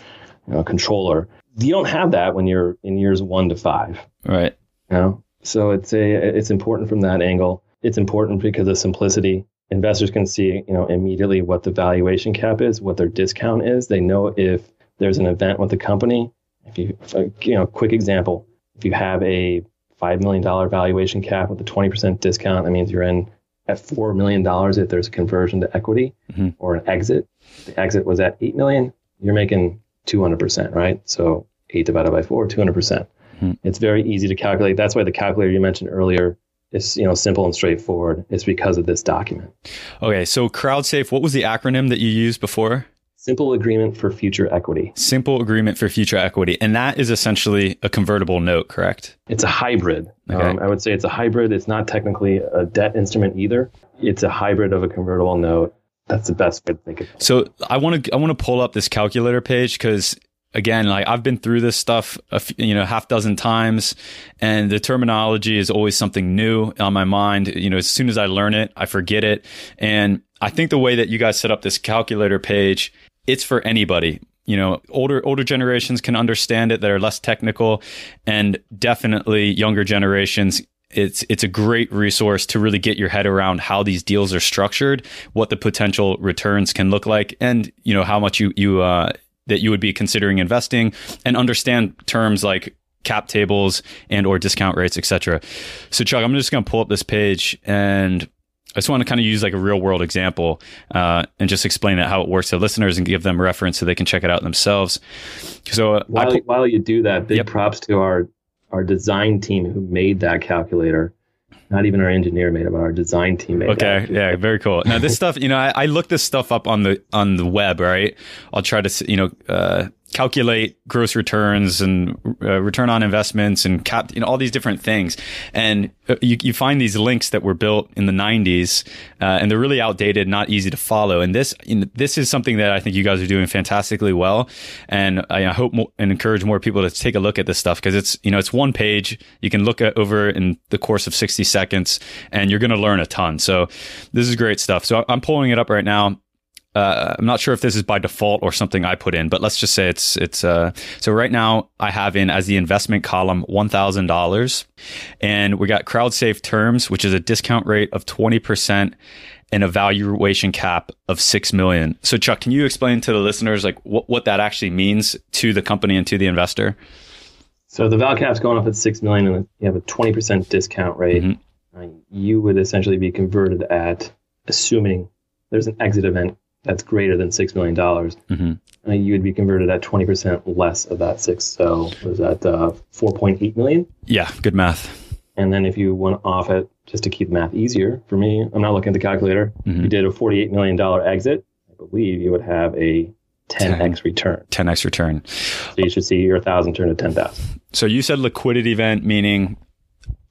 you know, controller. You don't have that when you're in years one to five. Right. You know? So it's a it's important from that angle. It's important because of simplicity. Investors can see, you know, immediately what the valuation cap is, what their discount is. They know if there's an event with the company. If you, you know, quick example, if you have a $5 million valuation cap with a 20% discount. That means you're in at $4 million if there's a conversion to equity mm-hmm. or an exit. the exit was at 8 million, you're making 200%, right? So 8 divided by 4, 200%. percent mm hmm It's very easy to calculate. That's why the calculator you mentioned earlier is you know simple and straightforward. It's because of this document. Okay, so CrowdSafe, what was the acronym that you used before? Simple agreement for future equity. Simple agreement for future equity. And that is essentially a convertible note, correct? It's a hybrid. Okay. Um, I would say it's a hybrid. It's not technically a debt instrument either. It's a hybrid of a convertible note. That's the best way to think of it. So I want to I want to pull up this calculator page because again, like I've been through this stuff, a few, you know, half dozen times, and the terminology is always something new on my mind. You know, as soon as I learn it, I forget it. And I think the way that you guys set up this calculator page it's for anybody. you know older older generations can understand it that are less technical and definitely younger generations it's it's a great resource to really get your head around how these deals are structured, what the potential returns can look like, and you know how much you you uh, that you would be considering investing, and understand terms like cap tables and or discount rates, etc. So Chuck, I'm just going to pull up this page and I just want to kind of use like a real world example uh, and just explain it how it works to listeners and give them reference so they can check it out themselves. So uh, while, while you do that, big yep. props to our our design team who made that calculator. Not even our engineer made it, but our design team made it. okay, yeah, very cool. Now this stuff, you know, I, I look this stuff up on the on the web, right? I'll try to, you know, uh, calculate gross returns and uh, return on investments and cap, you know, all these different things. And uh, you, you find these links that were built in the 90s, uh, and they're really outdated, not easy to follow. And this, this is something that I think you guys are doing fantastically well. And I, I hope and encourage more people to take a look at this stuff because it's, you know, it's one page. You can look over in the course of 60 seconds and you're going to learn a ton. So this is great stuff. So I'm pulling it up right now uh, I'm not sure if this is by default or something I put in, but let's just say it's it's uh, so right now I have in as the investment column one thousand dollars, and we got CrowdSafe terms, which is a discount rate of twenty percent and a valuation cap of six million. So Chuck, can you explain to the listeners like what what that actually means to the company and to the investor? So the val cap's going up at six million, and you have a twenty percent discount rate. Mm-hmm. Uh, you would essentially be converted at assuming there's an exit event that's greater than $6 million, mm-hmm. uh, you would be converted at 20% less of that six. So was that uh, 4.8 million? Yeah, good math. And then if you went off it, just to keep math easier for me, I'm not looking at the calculator. Mm-hmm. You did a $48 million exit. I believe you would have a 10x 10, return. 10x return. So you should see your 1,000 turn to 10,000. So you said liquidity event, meaning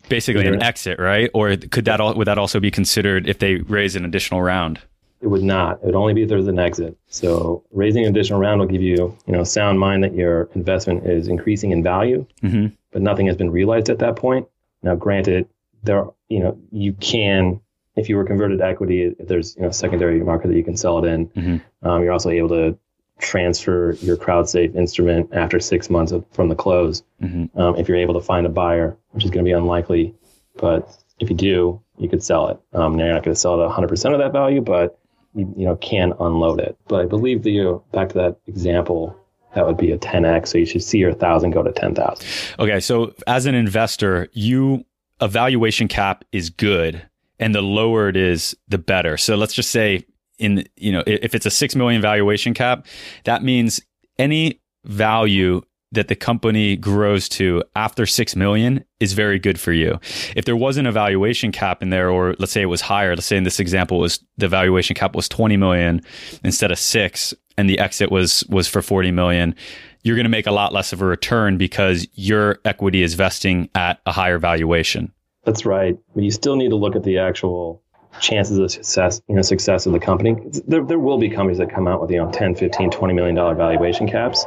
basically an exit, right? Or could that all, would that also be considered if they raise an additional round? It would not. It would only be if there's an exit. So raising an additional round will give you, you know, sound mind that your investment is increasing in value, mm-hmm. but nothing has been realized at that point. Now, granted, there, you know, you can, if you were converted to equity, if there's, you know, secondary market that you can sell it in, mm-hmm. um, you're also able to transfer your crowd safe instrument after six months of, from the close. Mm-hmm. Um, if you're able to find a buyer, which is going to be unlikely, but if you do, you could sell it. Um, now you're not going to sell it at 100% of that value, but you, you know can unload it. But I believe that you back to that example that would be a 10x. So you should see your thousand go to 10,000. Okay. So as an investor, you a valuation cap is good and the lower it is, the better. So let's just say in, you know, if it's a 6 million valuation cap, that means any value that the company grows to after 6 million is very good for you. If there wasn't a valuation cap in there or let's say it was higher, let's say in this example was the valuation cap was 20 million instead of 6 and the exit was was for 40 million, you're going to make a lot less of a return because your equity is vesting at a higher valuation. That's right. But you still need to look at the actual chances of success, you know, success of the company. There, there will be companies that come out with, you know, 10, 15, 20 million dollar valuation caps.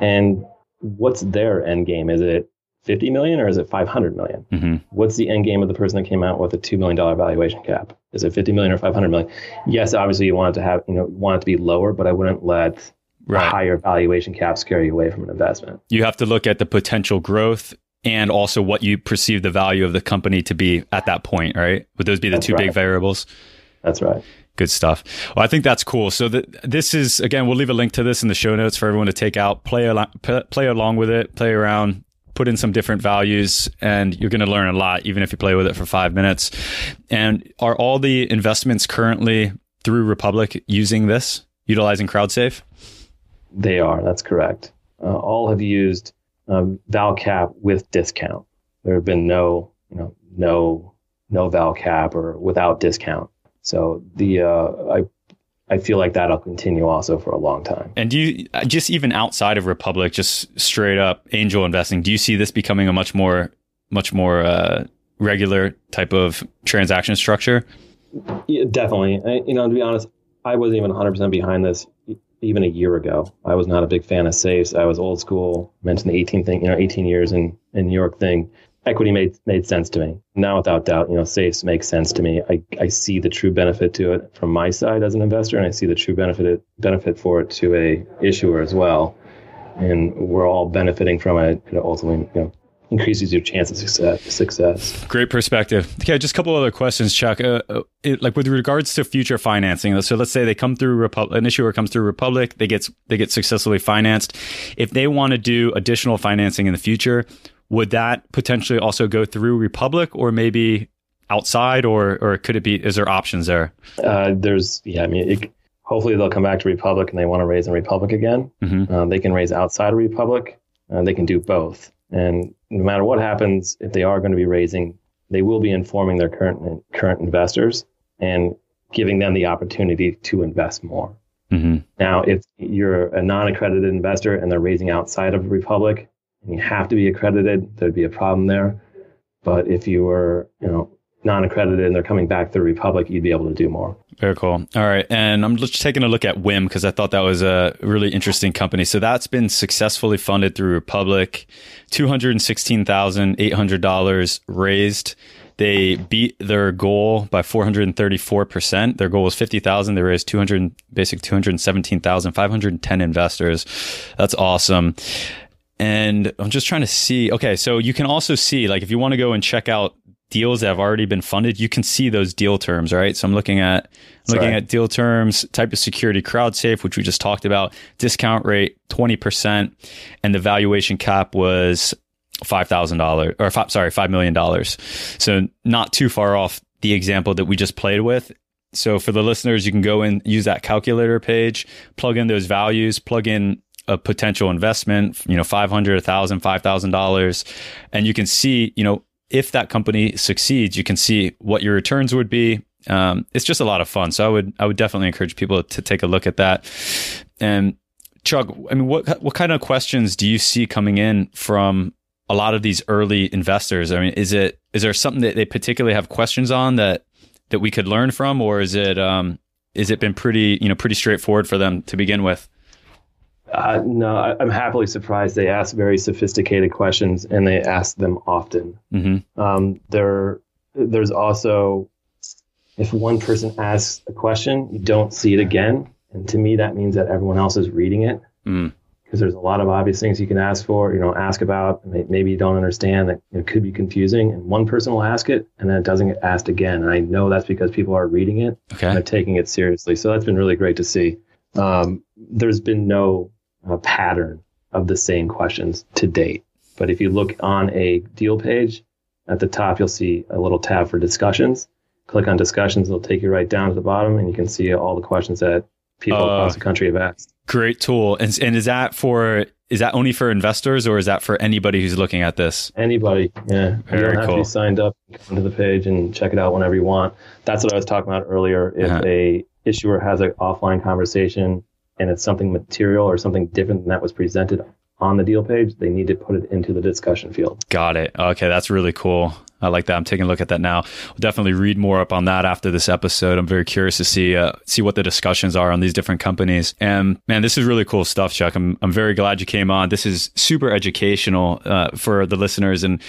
And what's their end game? Is it 50 million or is it 500 million? Mm-hmm. What's the end game of the person that came out with a $2 million valuation cap? Is it 50 million or 500 million? Yes, obviously you want it to have, you know, want it to be lower, but I wouldn't let right. higher valuation caps scare you away from an investment. You have to look at the potential growth and also what you perceive the value of the company to be at that point, right? Would those be the That's two right. big variables? That's right. Good stuff. Well, I think that's cool. So the, this is again, we'll leave a link to this in the show notes for everyone to take out, play al- play along with it, play around, put in some different values, and you're going to learn a lot, even if you play with it for five minutes. And are all the investments currently through Republic using this, utilizing CrowdSafe? They are. That's correct. Uh, all have used um, ValCap with discount. There have been no, you know, no, no ValCap or without discount. So the uh, I I feel like that'll continue also for a long time. And do you just even outside of Republic, just straight up angel investing, do you see this becoming a much more much more uh, regular type of transaction structure? Yeah, definitely. I, you know, to be honest, I wasn't even 100% behind this even a year ago. I was not a big fan of safes. I was old school. Mentioned the 18 thing, you know, 18 years in in New York thing. Equity made made sense to me. Now, without doubt, you know, safes make sense to me. I, I see the true benefit to it from my side as an investor, and I see the true benefit benefit for it to a issuer as well. And we're all benefiting from it. It ultimately, you know, increases your chance of success. success. Great perspective. Okay, just a couple other questions, Chuck. Uh, uh, it, like with regards to future financing. So let's say they come through Republic, an issuer comes through Republic, they get they get successfully financed. If they want to do additional financing in the future, would that potentially also go through Republic or maybe outside, or or could it be? Is there options there? Uh, there's yeah. I mean, it, hopefully they'll come back to Republic and they want to raise in Republic again. Mm-hmm. Uh, they can raise outside of Republic. Uh, they can do both. And no matter what happens, if they are going to be raising, they will be informing their current current investors and giving them the opportunity to invest more. Mm-hmm. Now, if you're a non-accredited investor and they're raising outside of Republic, and you have to be accredited, there'd be a problem there. But if you were, you know, non-accredited and they're coming back to the Republic, you'd be able to do more. Very cool. All right, and I'm just taking a look at WIM because I thought that was a really interesting company. So that's been successfully funded through Republic, two hundred sixteen thousand eight hundred dollars raised. They beat their goal by 434%. Their goal was 50,000. They raised 200, basic 217,510 investors. That's awesome and I'm just trying to see. Okay, so you can also see, like, if you want to go and check out deals that have already been funded, you can see those deal terms, right? So I'm looking at I'm looking at deal terms, type of security, crowd safe, which we just talked about, discount rate 20%, and the valuation cap was five thousand dollars or five, sorry, five million dollars. So not too far off the example that we just played with. So for the listeners, you can go and use that calculator page, plug in those values, plug in a potential investment, you know, 500, 1000, $5,000 and you can see, you know, if that company succeeds, you can see what your returns would be. Um, it's just a lot of fun. So I would, I would definitely encourage people to take a look at that. And Chuck, I mean, what, what kind of questions do you see coming in from a lot of these early investors? I mean, is it, is there something that they particularly have questions on that, that we could learn from, or is it, um, is it been pretty, you know, pretty straightforward for them to begin with? Uh, no, I, am happily surprised. They ask very sophisticated questions, and they ask them often. Mm-hmm. Um, there, there's also if one person asks a question, you don't see it again, and to me, that means that everyone else is reading it. Mm because there's a lot of obvious things you can ask for, you know, ask about, maybe you don't understand that it could be confusing. And one person will ask it and then it doesn't get asked again. And I know that's because people are reading it okay. and they're taking it seriously. So that's been really great to see. Um, there's been no a pattern of the same questions to date. But if you look on a deal page at the top, you'll see a little tab for discussions. Click on discussions, it'll take you right down to the bottom, and you can see all the questions that people uh, across the country have asked. Great tool. And, and is that for is that only for investors or is that for anybody who's looking at this? Anybody, yeah. Very you don't have cool. to be signed up. Come to the page and check it out whenever you want. That's what I was talking about earlier. If uh-huh. a issuer has an offline conversation and it's something material or something different than that was presented on the deal page, they need to put it into the discussion field. Got it. Okay, that's really cool. I like that. I'm taking a look at that now. We'll definitely read more up on that after this episode. I'm very curious to see uh, see what the discussions are on these different companies. And man, this is really cool stuff, Chuck. I'm I'm very glad you came on. This is super educational uh, for the listeners, and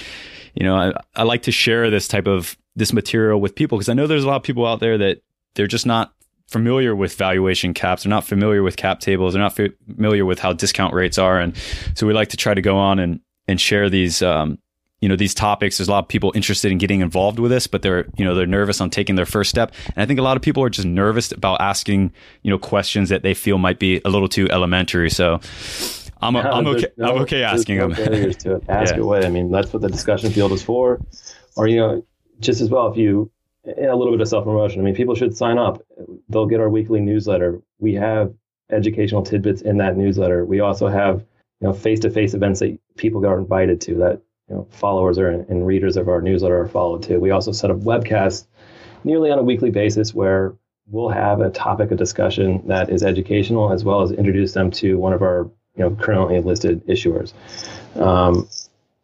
you know, I, I like to share this type of this material with people because I know there's a lot of people out there that they're just not familiar with valuation caps. They're not familiar with cap tables. They're not familiar with how discount rates are. And so we like to try to go on and, and share these, um, you know, these topics. There's a lot of people interested in getting involved with this, but they're, you know, they're nervous on taking their first step. And I think a lot of people are just nervous about asking, you know, questions that they feel might be a little too elementary. So I'm, a, I'm okay. No, I'm okay asking no them. to it. Ask yeah. away. I mean, that's what the discussion field is for. Or, you know, just as well, if you, a little bit of self promotion. I mean, people should sign up. They'll get our weekly newsletter. We have educational tidbits in that newsletter. We also have you know face to face events that people are invited to that you know followers are and readers of our newsletter are followed to. We also set up webcasts nearly on a weekly basis where we'll have a topic of discussion that is educational as well as introduce them to one of our you know currently listed issuers. Um,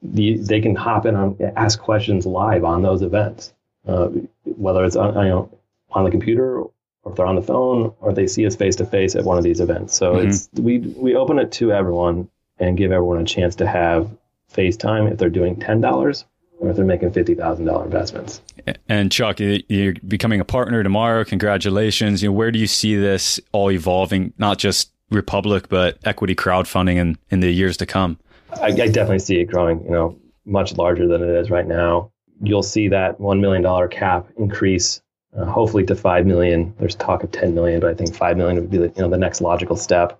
the, they can hop in and ask questions live on those events uh, whether it's on, you know, on the computer or if they're on the phone or they see us face to face at one of these events. So mm-hmm. it's we we open it to everyone and give everyone a chance to have FaceTime if they're doing ten dollars or if they're making $50,000 investments. And Chuck, you're becoming a partner tomorrow. Congratulations. You know, where do you see this all evolving, not just Republic, but equity crowdfunding in, in the years to come? I, I definitely see it growing, you know, much larger than it is right now. You'll see that $1 million cap increase uh, hopefully to 5 million. There's talk of 10 million, but I think 5 million would be the, you know, the next logical step.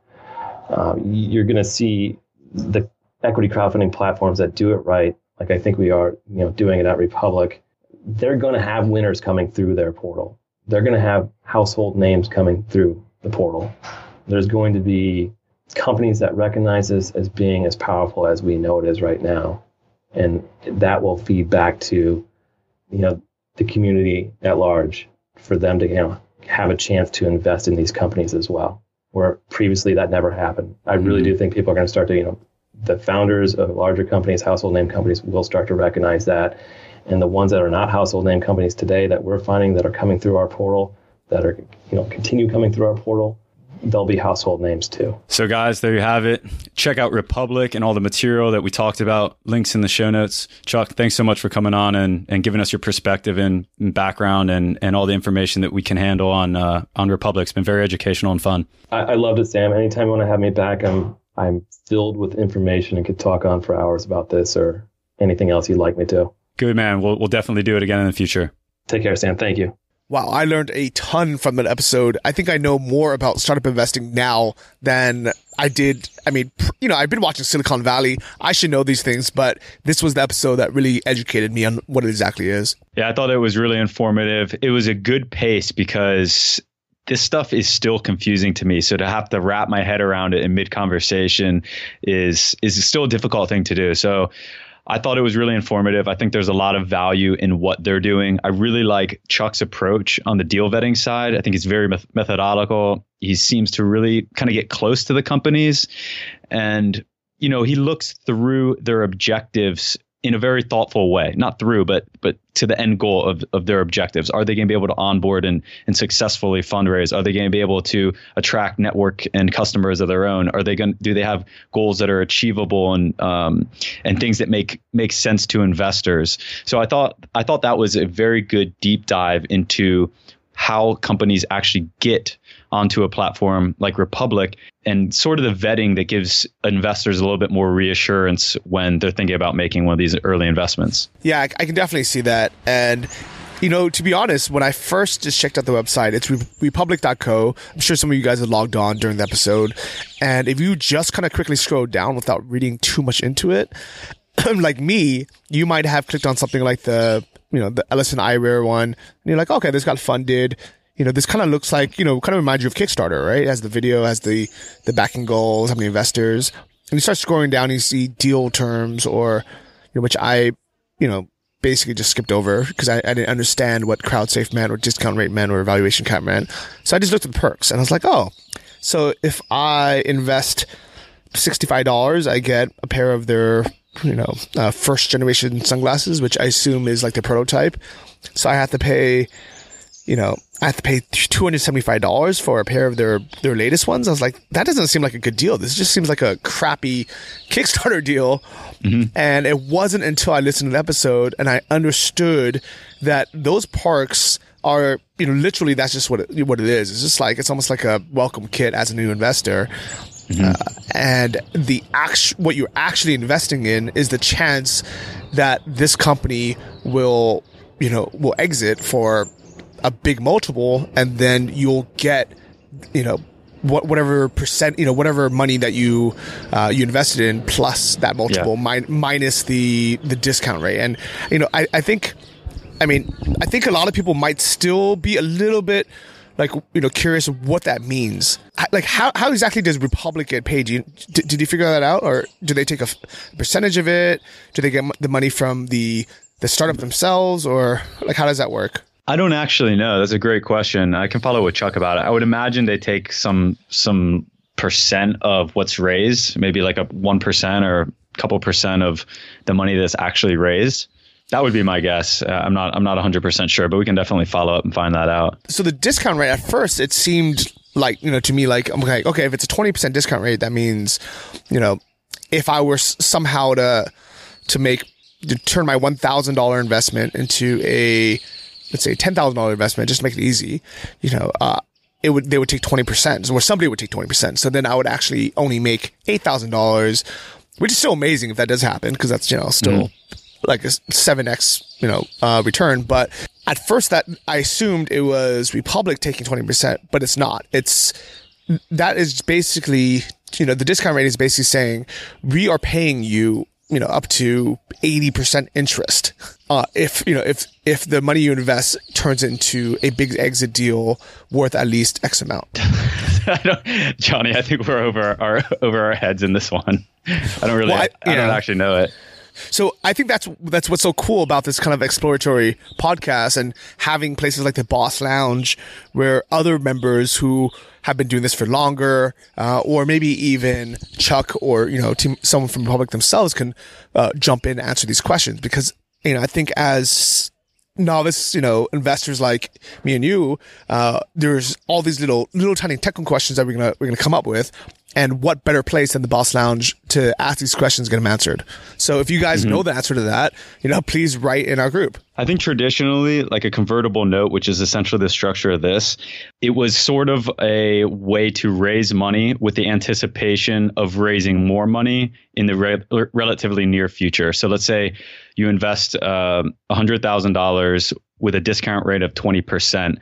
Um, you're going to see the equity crowdfunding platforms that do it right, like I think we are, you know, doing it at Republic. They're going to have winners coming through their portal. They're going to have household names coming through the portal. There's going to be companies that recognize this as being as powerful as we know it is right now, and that will feed back to, you know, the community at large for them to you know have a chance to invest in these companies as well. Where previously that never happened. I really mm-hmm. do think people are going to start to you know the founders of larger companies, household name companies, will start to recognize that. And the ones that are not household name companies today that we're finding that are coming through our portal, that are you know continue coming through our portal, they'll be household names too. So, guys, there you have it. Check out Republic and all the material that we talked about. Links in the show notes. Chuck, thanks so much for coming on and, and giving us your perspective and, and background and, and all the information that we can handle on uh, on Republic. It's been very educational and fun. I, I loved it, Sam. Anytime you want to have me back, I'm I'm filled with information and could talk on for hours about this or anything else you'd like me to. Good man. We'll we'll definitely do it again in the future. Take care, Sam. Thank you. Wow, I learned a ton from that episode. I think I know more about startup investing now than I did. I mean, you know, I've been watching Silicon Valley. I should know these things, but this was the episode that really educated me on what it exactly is. Yeah, I thought it was really informative. It was a good pace because this stuff is still confusing to me. So to have to wrap my head around it in mid conversation is is still a difficult thing to do. So I thought it was really informative. I think there's a lot of value in what they're doing. I really like Chuck's approach on the deal vetting side. I think he's very methodical. He seems to really kind of get close to the companies and you know, he looks through their objectives in a very thoughtful way, not through, but but to the end goal of, of their objectives. Are they going to be able to onboard and, and successfully fundraise? Are they going to be able to attract network and customers of their own? Are they going do they have goals that are achievable and um, and things that make make sense to investors? So I thought I thought that was a very good deep dive into how companies actually get onto a platform like Republic and sort of the vetting that gives investors a little bit more reassurance when they're thinking about making one of these early investments. Yeah, I, can definitely see that. And you know, to be honest, when I first just checked out the website, it's republic.co. I'm sure some of you guys have logged on during the episode. And if you just kind of quickly scroll down without reading too much into it, like me, you might have clicked on something like the, you know, the Ellison Eyewear one. And you're like, okay, this got funded you know, this kind of looks like, you know, kind of reminds you of Kickstarter, right? As the video, has the, the backing goals, how many investors. And you start scrolling down, you see deal terms or, you know, which I, you know, basically just skipped over because I, I didn't understand what crowd safe meant or discount rate meant or evaluation cap meant. So I just looked at the perks and I was like, oh, so if I invest $65, I get a pair of their, you know, uh, first generation sunglasses, which I assume is like the prototype. So I have to pay, you know, I have to pay two hundred seventy five dollars for a pair of their their latest ones. I was like, that doesn't seem like a good deal. This just seems like a crappy Kickstarter deal. Mm-hmm. And it wasn't until I listened to the episode and I understood that those parks are you know literally that's just what it, what it is. It's just like it's almost like a welcome kit as a new investor. Mm-hmm. Uh, and the act- what you're actually investing in is the chance that this company will you know will exit for a big multiple, and then you'll get, you know, what whatever percent, you know, whatever money that you uh, you invested in plus that multiple yeah. mi- minus the the discount rate. And you know, I, I think, I mean, I think a lot of people might still be a little bit like you know curious what that means. Like how, how exactly does republic get paid? You, did, did you figure that out? Or do they take a percentage of it? Do they get the money from the the startup themselves? Or like how does that work I don't actually know. That's a great question. I can follow with Chuck about it. I would imagine they take some some percent of what's raised, maybe like a one percent or a couple percent of the money that's actually raised. That would be my guess. Uh, I'm not I'm not 100 percent sure, but we can definitely follow up and find that out. So the discount rate at first it seemed like you know to me like okay okay if it's a 20 percent discount rate that means you know if I were somehow to to make to turn my one thousand dollar investment into a let's say ten thousand dollar investment, just to make it easy, you know, uh, it would they would take twenty percent, or somebody would take twenty percent. So then I would actually only make eight thousand dollars, which is still amazing if that does happen because that's you know still mm-hmm. like a seven x you know uh, return. But at first, that I assumed it was Republic taking twenty percent, but it's not. It's that is basically you know the discount rate is basically saying we are paying you you know up to 80% interest. Uh, if you know if if the money you invest turns into a big exit deal worth at least x amount. I johnny i think we're over our over our heads in this one. I don't really well, I, I don't actually know it. So I think that's that's what's so cool about this kind of exploratory podcast and having places like the Boss Lounge where other members who have been doing this for longer, uh, or maybe even Chuck or you know team, someone from Republic themselves can uh, jump in and answer these questions. Because you know I think as novice, you know, investors like me and you, uh, there's all these little, little tiny technical questions that we're gonna, we're gonna come up with and what better place than the Boss Lounge to ask these questions, get them answered. So if you guys mm-hmm. know the answer to that, you know, please write in our group. I think traditionally, like a convertible note, which is essentially the structure of this, it was sort of a way to raise money with the anticipation of raising more money in the re- relatively near future. So let's say you invest uh, $100,000 with a discount rate of 20%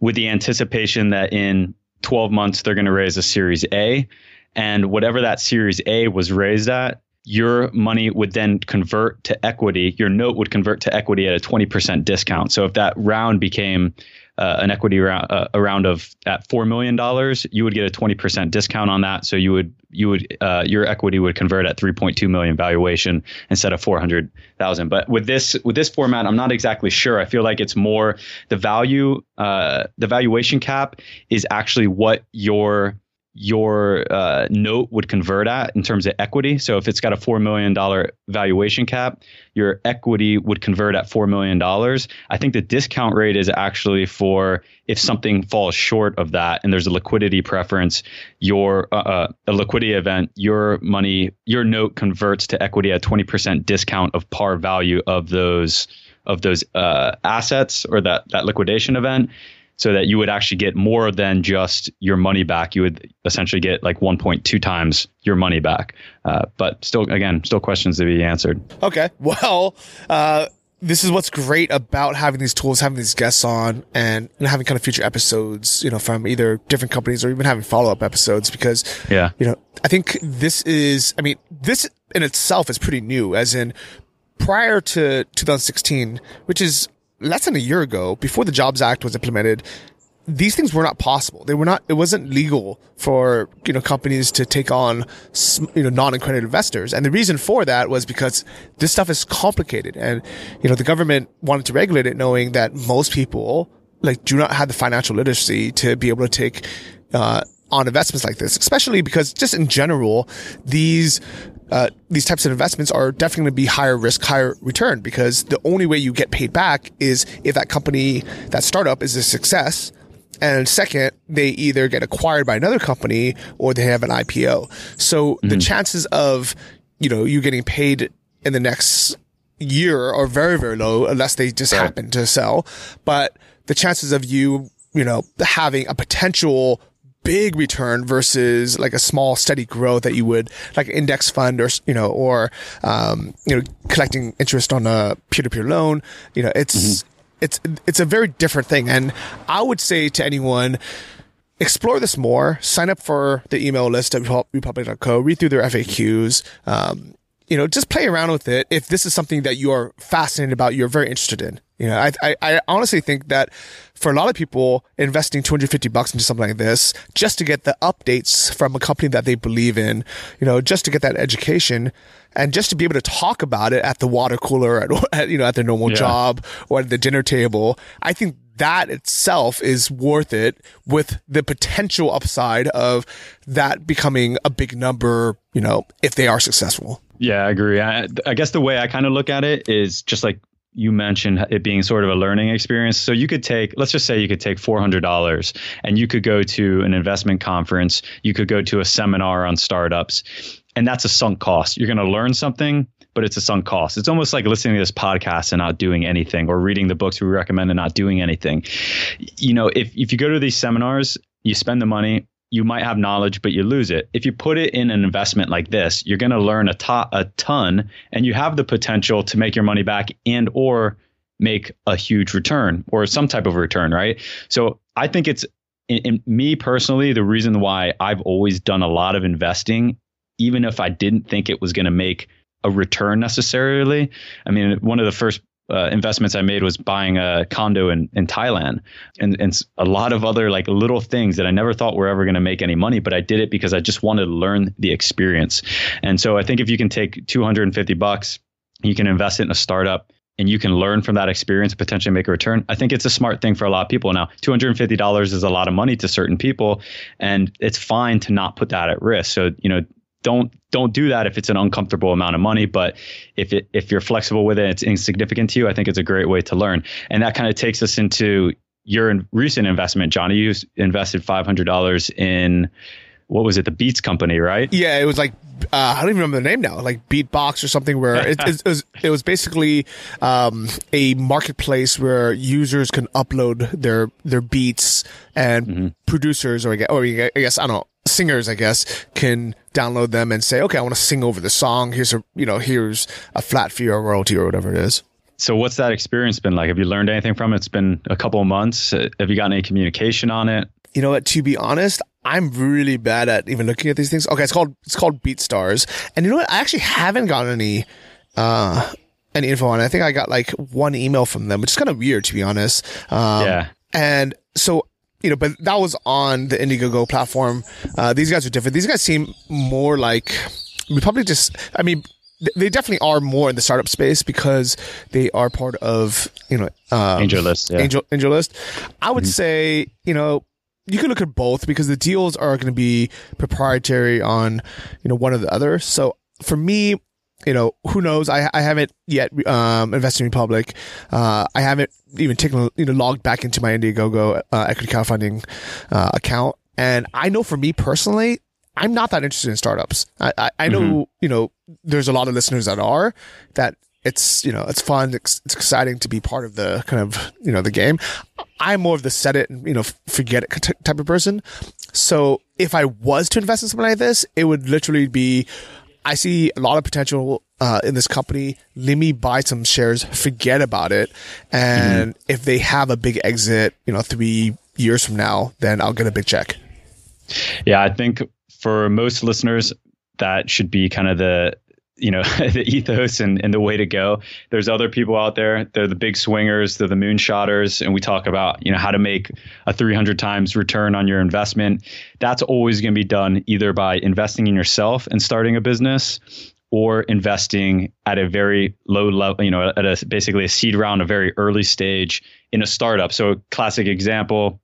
with the anticipation that in 12 months, they're going to raise a Series A. And whatever that Series A was raised at, your money would then convert to equity. Your note would convert to equity at a 20% discount. So if that round became uh, an equity round, uh, a round of at four million dollars, you would get a 20% discount on that. So you would you would uh, your equity would convert at 3.2 million valuation instead of 400,000. But with this with this format, I'm not exactly sure. I feel like it's more the value uh, the valuation cap is actually what your your uh, note would convert at in terms of equity. So if it's got a $4 million valuation cap, your equity would convert at $4 million. I think the discount rate is actually for if something falls short of that and there's a liquidity preference, your uh, uh a liquidity event, your money, your note converts to equity at 20% discount of par value of those of those uh, assets or that that liquidation event so that you would actually get more than just your money back. You would essentially get like 1.2 times your money back. Uh, but still, again, still questions to be answered. Okay. Well, uh, this is what's great about having these tools, having these guests on, and, and having kind of future episodes, you know, from either different companies or even having follow up episodes because, yeah, you know, I think this is, I mean, this in itself is pretty new, as in prior to 2016, which is less than a year ago, before the Jobs Act was implemented, these things were not possible. They were not, it wasn't legal for, you know, companies to take on, you know, non-accredited investors. And the reason for that was because this stuff is complicated. And, you know, the government wanted to regulate it knowing that most people, like, do not have the financial literacy to be able to take, uh, on investments like this, especially because just in general, these uh, these types of investments are definitely going to be higher risk, higher return because the only way you get paid back is if that company, that startup is a success. And second, they either get acquired by another company or they have an IPO. So mm-hmm. the chances of, you know, you getting paid in the next year are very, very low unless they just right. happen to sell. But the chances of you, you know, having a potential big return versus like a small steady growth that you would like index fund or you know or um, you know collecting interest on a peer-to-peer loan you know it's mm-hmm. it's it's a very different thing and i would say to anyone explore this more sign up for the email list at republic.co read through their faqs um, you know just play around with it if this is something that you are fascinated about you're very interested in you know, I, I, I, honestly think that for a lot of people, investing 250 bucks into something like this, just to get the updates from a company that they believe in, you know, just to get that education and just to be able to talk about it at the water cooler, at, at you know, at their normal yeah. job or at the dinner table, I think that itself is worth it with the potential upside of that becoming a big number, you know, if they are successful. Yeah, I agree. I, I guess the way I kind of look at it is just like you mentioned it being sort of a learning experience. So you could take, let's just say you could take $400 and you could go to an investment conference, you could go to a seminar on startups, and that's a sunk cost. You're going to learn something, but it's a sunk cost. It's almost like listening to this podcast and not doing anything or reading the books we recommend and not doing anything. You know, if, if you go to these seminars, you spend the money, you might have knowledge, but you lose it. If you put it in an investment like this, you're going to learn a, to- a ton and you have the potential to make your money back and or make a huge return or some type of return, right? So I think it's in, in me personally, the reason why I've always done a lot of investing, even if I didn't think it was going to make a return necessarily. I mean, one of the first uh, investments I made was buying a condo in, in Thailand and, and a lot of other like little things that I never thought were ever going to make any money, but I did it because I just wanted to learn the experience. And so I think if you can take 250 bucks, you can invest it in a startup and you can learn from that experience, potentially make a return. I think it's a smart thing for a lot of people. Now, $250 is a lot of money to certain people, and it's fine to not put that at risk. So, you know, don't don't do that if it's an uncomfortable amount of money. But if it if you're flexible with it, it's insignificant to you. I think it's a great way to learn, and that kind of takes us into your recent investment, Johnny. You invested five hundred dollars in what was it, the Beats Company, right? Yeah, it was like uh, I don't even remember the name now, like Beatbox or something, where it, it, it, was it was basically um, a marketplace where users can upload their their beats and mm-hmm. producers or or I guess I don't know singers I guess can download them and say, okay, I want to sing over the song. Here's a you know here's a flat fee or royalty or whatever it is. So what's that experience been like? Have you learned anything from it? It's been a couple of months. Have you gotten any communication on it? You know what? To be honest, I'm really bad at even looking at these things. Okay, it's called it's called BeatStars, and you know what? I actually haven't gotten any uh any info on it. I think I got like one email from them, which is kind of weird to be honest. Um, yeah. And so you know, but that was on the Indiegogo platform. Uh, these guys are different. These guys seem more like we probably just. I mean, they definitely are more in the startup space because they are part of you know um, AngelList. Yeah. Angel AngelList. I would mm-hmm. say you know you can look at both because the deals are going to be proprietary on, you know, one or the other. So for me, you know, who knows? I, I haven't yet um, invested in Republic. Uh, I haven't even taken, you know, logged back into my Indiegogo uh, equity crowdfunding uh, account. And I know for me personally, I'm not that interested in startups. I, I, I know, mm-hmm. you know, there's a lot of listeners that are that it's you know it's fun it's, it's, exciting to be part of the kind of you know the game i'm more of the set it and you know forget it type of person so if i was to invest in something like this it would literally be i see a lot of potential uh, in this company. Let me buy some shares forget about it. And mm-hmm. if they have a big exit you know three years from now then i'll get a big check. Yeah i think for most listeners that should be kind of the you know the ethos and, and the way to go. There's other people out there. They're the big swingers. They're the moonshotters. And we talk about you know how to make a 300 times return on your investment. That's always going to be done either by investing in yourself and starting a business or investing at a very low level you know at a basically a seed round a very early stage in a startup. So classic example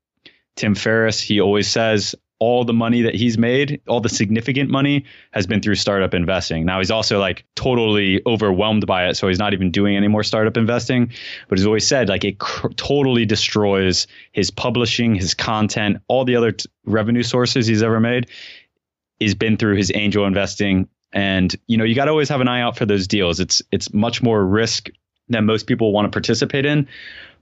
tim ferriss he always says all the money that he's made, all the significant money has been through startup investing. Now he's also like totally overwhelmed by it, so he's not even doing any more startup investing. But he's always said like it cr- totally destroys his publishing, his content, all the other t- revenue sources he's ever made. He's been through his angel investing, and you know you got to always have an eye out for those deals. It's it's much more risk than most people want to participate in.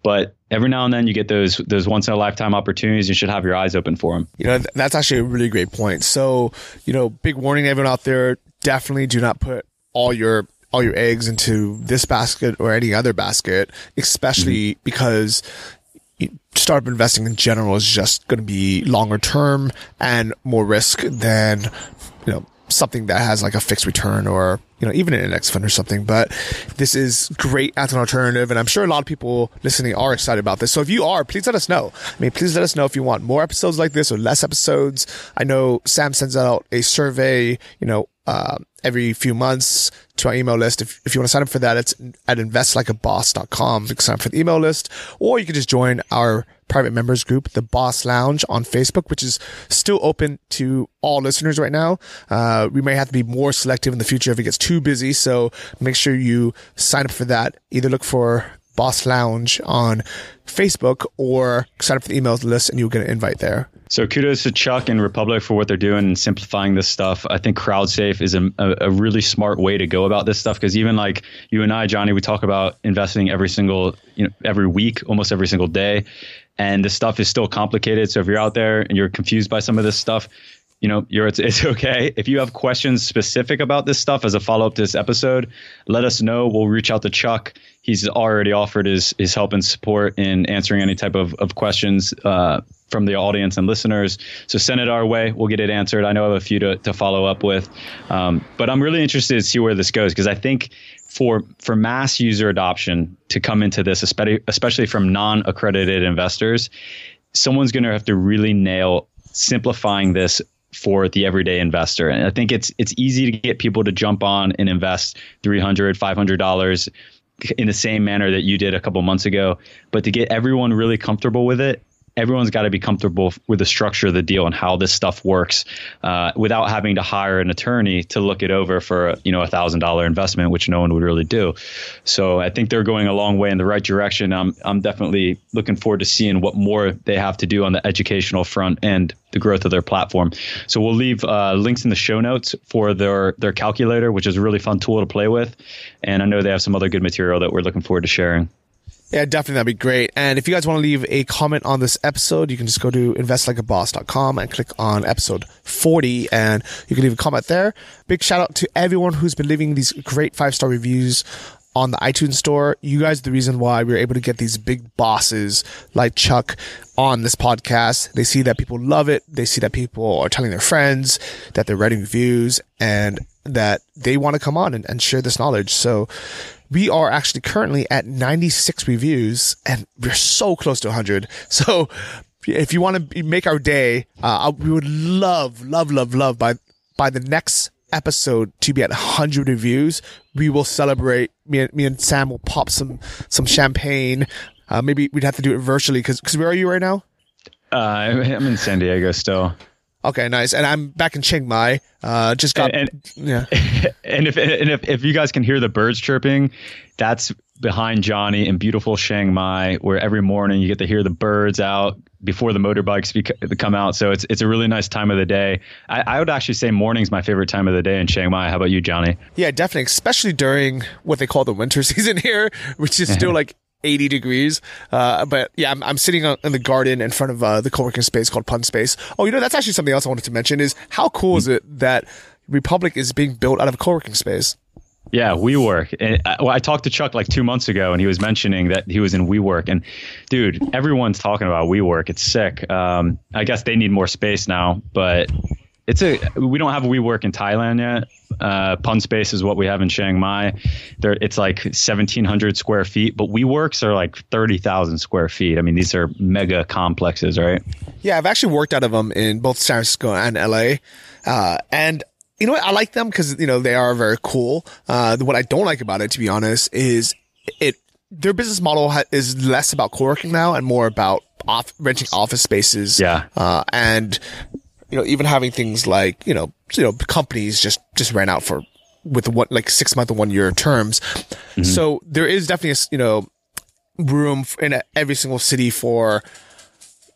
But every now and then you get those those once in a lifetime opportunities. You should have your eyes open for them. You know, that's actually a really great point. So, you know, big warning to everyone out there: definitely do not put all your all your eggs into this basket or any other basket, especially mm-hmm. because startup investing in general is just going to be longer term and more risk than you know something that has like a fixed return or you know even an index fund or something but this is great as an alternative and i'm sure a lot of people listening are excited about this. So if you are please let us know. I mean please let us know if you want more episodes like this or less episodes. I know sam sends out a survey you know uh, every few months to our email list. If, if you want to sign up for that, it's at investlikeaboss.com. You can sign up for the email list, or you can just join our private members group, the Boss Lounge on Facebook, which is still open to all listeners right now. Uh, we may have to be more selective in the future if it gets too busy. So make sure you sign up for that. Either look for Boss Lounge on Facebook or sign up for the emails list and you'll get an invite there. So kudos to Chuck and Republic for what they're doing and simplifying this stuff. I think CrowdSafe is a, a, really smart way to go about this stuff because even like you and I, Johnny, we talk about investing every single, you know, every week, almost every single day, and the stuff is still complicated. So if you're out there and you're confused by some of this stuff, you know, it's, it's okay. If you have questions specific about this stuff as a follow up to this episode, let us know. We'll reach out to Chuck. He's already offered his his help and support in answering any type of of questions uh, from the audience and listeners. So send it our way. We'll get it answered. I know I have a few to to follow up with, um, but I'm really interested to see where this goes because I think for for mass user adoption to come into this, especially especially from non accredited investors, someone's going to have to really nail simplifying this for the everyday investor. And I think it's it's easy to get people to jump on and invest 300 $500 in the same manner that you did a couple months ago, but to get everyone really comfortable with it everyone's got to be comfortable with the structure of the deal and how this stuff works uh, without having to hire an attorney to look it over for you know a thousand dollar investment which no one would really do. So i think they're going a long way in the right direction. I'm, I'm definitely looking forward to seeing what more they have to do on the educational front and the growth of their platform. So we'll leave uh, links in the show notes for their their calculator which is a really fun tool to play with. And i know they have some other good material that we're looking forward to sharing yeah, definitely. That'd be great. And if you guys want to leave a comment on this episode, you can just go to investlikeaboss.com and click on episode 40 and you can leave a comment there. Big shout out to everyone who's been leaving these great five star reviews on the iTunes store. You guys are the reason why we are able to get these big bosses like Chuck on this podcast. They see that people love it. They see that people are telling their friends that they're writing reviews and that they want to come on and, and share this knowledge. So we are actually currently at 96 reviews and we're so close to 100. So if you want to make our day, uh, we would love, love, love, love by, by the next episode to be at 100 reviews. We will celebrate. Me and, me and Sam will pop some, some champagne. Uh, maybe we'd have to do it virtually because, because where are you right now? Uh, I'm in San Diego still. Okay, nice. And I'm back in Chiang Mai. Uh, just got and, and yeah. And if and if if you guys can hear the birds chirping, that's behind Johnny in beautiful Chiang Mai, where every morning you get to hear the birds out before the motorbikes bec- come out. So it's it's a really nice time of the day. I, I would actually say morning's my favorite time of the day in Chiang Mai. How about you, Johnny? Yeah, definitely, especially during what they call the winter season here, which is still like 80 degrees. Uh, but yeah, I'm, I'm sitting in the garden in front of uh, the co-working space called Punspace. Oh, you know, that's actually something else I wanted to mention is how cool is it that Republic is being built out of a co-working space? Yeah, WeWork. And I, uh, well, I talked to Chuck like two months ago, and he was mentioning that he was in WeWork. And dude, everyone's talking about WeWork. It's sick. Um, I guess they need more space now, but it's a we don't have WeWork in Thailand yet. Uh, Punspace is what we have in Chiang Mai. There, it's like 1,700 square feet, but WeWorks are like 30,000 square feet. I mean, these are mega complexes, right? Yeah, I've actually worked out of them in both San Francisco and LA, uh, and you know what? I like them because you know they are very cool. Uh, what I don't like about it, to be honest, is it their business model ha- is less about co-working now and more about off renting office spaces. Yeah. Uh, and you know, even having things like, you know, you know, companies just, just ran out for with what, like six month and one year terms. Mm-hmm. So there is definitely, a, you know, room in a, every single city for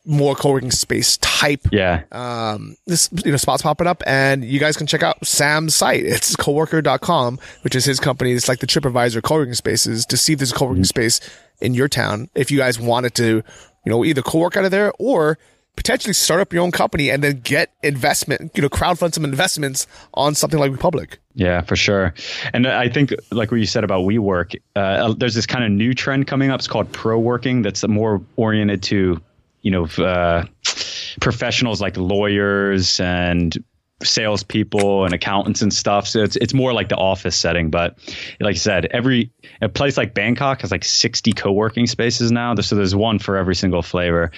more co-working space type. Yeah. Um, this, you know, spots popping up and you guys can check out Sam's site. It's coworker.com, which is his company. It's like the TripAdvisor co-working spaces to see if there's a co-working mm-hmm. space in your town. If you guys wanted to, you know, either co-work out of there or potentially start up your own company and then get investment, you know, crowdfund some investments on something like Republic. Yeah, for sure. And I think, like what you said about WeWork, uh, there's this kind of new trend coming up. It's called pro working. That's more oriented to, you know, uh, professionals like lawyers and salespeople and accountants and stuff. So it's it's more like the office setting. But like I said, every a place like Bangkok has like 60 co-working spaces now. So there's one for every single flavor.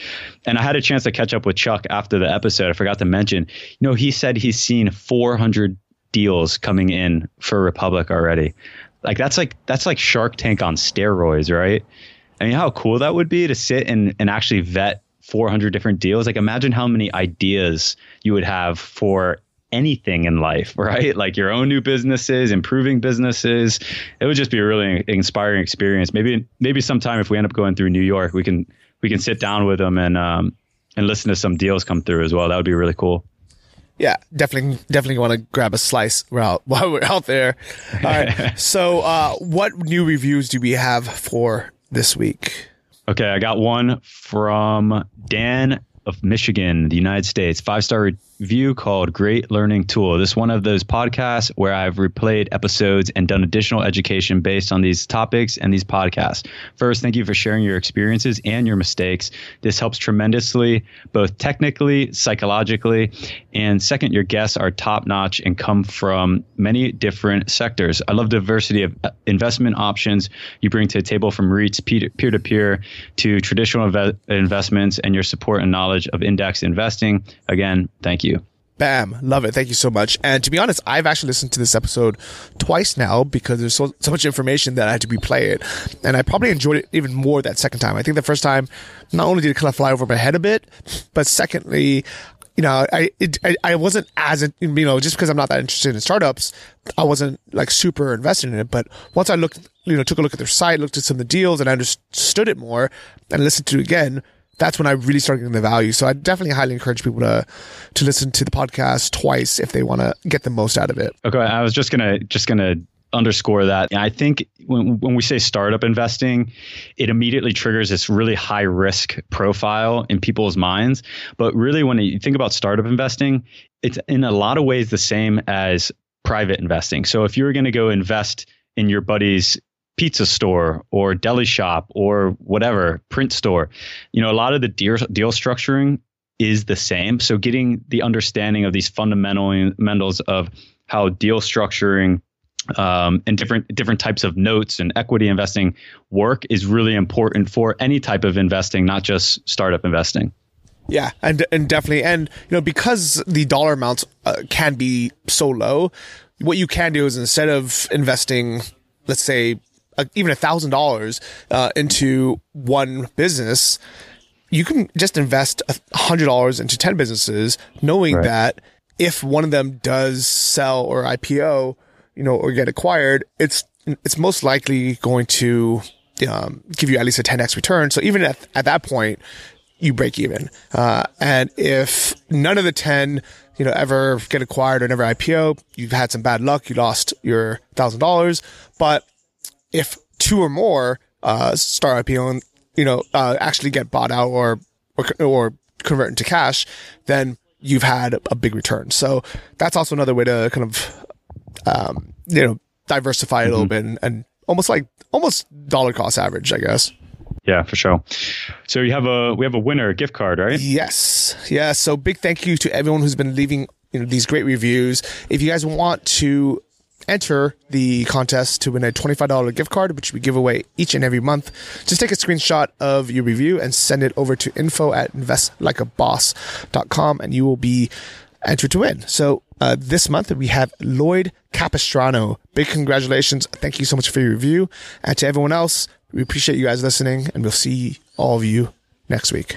And I had a chance to catch up with Chuck after the episode. I forgot to mention, you know, he said he's seen 400 deals coming in for Republic already. Like that's like that's like Shark Tank on steroids, right? I mean, how cool that would be to sit and, and actually vet 400 different deals. Like imagine how many ideas you would have for anything in life, right? Like your own new businesses, improving businesses. It would just be a really inspiring experience. Maybe maybe sometime if we end up going through New York, we can we can sit down with them and um and listen to some deals come through as well. That would be really cool. Yeah, definitely, definitely want to grab a slice while while we're out there. All right. so, uh, what new reviews do we have for this week? Okay, I got one from Dan of Michigan, the United States. Five star review called Great Learning Tool. This is one of those podcasts where I've replayed episodes and done additional education based on these topics and these podcasts. First, thank you for sharing your experiences and your mistakes. This helps tremendously, both technically, psychologically. And second, your guests are top notch and come from many different sectors. I love diversity of uh, investment options you bring to the table from REITs, peer to peer to traditional inve- investments and your support and knowledge of index investing. Again, thank you. Bam. Love it. Thank you so much. And to be honest, I've actually listened to this episode twice now because there's so, so much information that I had to replay it. And I probably enjoyed it even more that second time. I think the first time, not only did it kind of fly over my head a bit, but secondly, you know, I, it, I, I wasn't as, you know, just because I'm not that interested in startups, I wasn't like super invested in it. But once I looked, you know, took a look at their site, looked at some of the deals and I understood it more and listened to it again, that's when I really started getting the value. So I definitely highly encourage people to to listen to the podcast twice if they want to get the most out of it. Okay, I was just gonna just gonna underscore that. I think when when we say startup investing, it immediately triggers this really high risk profile in people's minds. But really, when you think about startup investing, it's in a lot of ways the same as private investing. So if you're going to go invest in your buddy's pizza store or deli shop or whatever print store you know a lot of the deal, deal structuring is the same. So getting the understanding of these fundamentals of how deal structuring um, and different different types of notes and equity investing work is really important for any type of investing not just startup investing. Yeah, and and definitely, and you know, because the dollar amounts uh, can be so low, what you can do is instead of investing, let's say even a thousand dollars uh, into one business, you can just invest a hundred dollars into 10 businesses, knowing right. that if one of them does sell or IPO, you know, or get acquired, it's, it's most likely going to, um, give you at least a 10x return. So even at, at that point, you break even. Uh, and if none of the 10, you know, ever get acquired or never IPO, you've had some bad luck. You lost your thousand dollars, but if two or more uh, start IPO you know uh, actually get bought out or or, or convert into cash, then you've had a big return. So that's also another way to kind of um, you know diversify mm-hmm. a little mm-hmm. bit and, and almost like almost dollar cost average, I guess. Yeah, for sure. So you have a we have a winner gift card, right? Yes. Yeah. So big thank you to everyone who's been leaving you know these great reviews. If you guys want to enter the contest to win a $25 gift card, which we give away each and every month. Just take a screenshot of your review and send it over to info at investlikeaboss.com and you will be entered to win. So uh, this month we have Lloyd Capistrano. Big congratulations. Thank you so much for your review. And to everyone else, we appreciate you guys listening and we'll see all of you next week.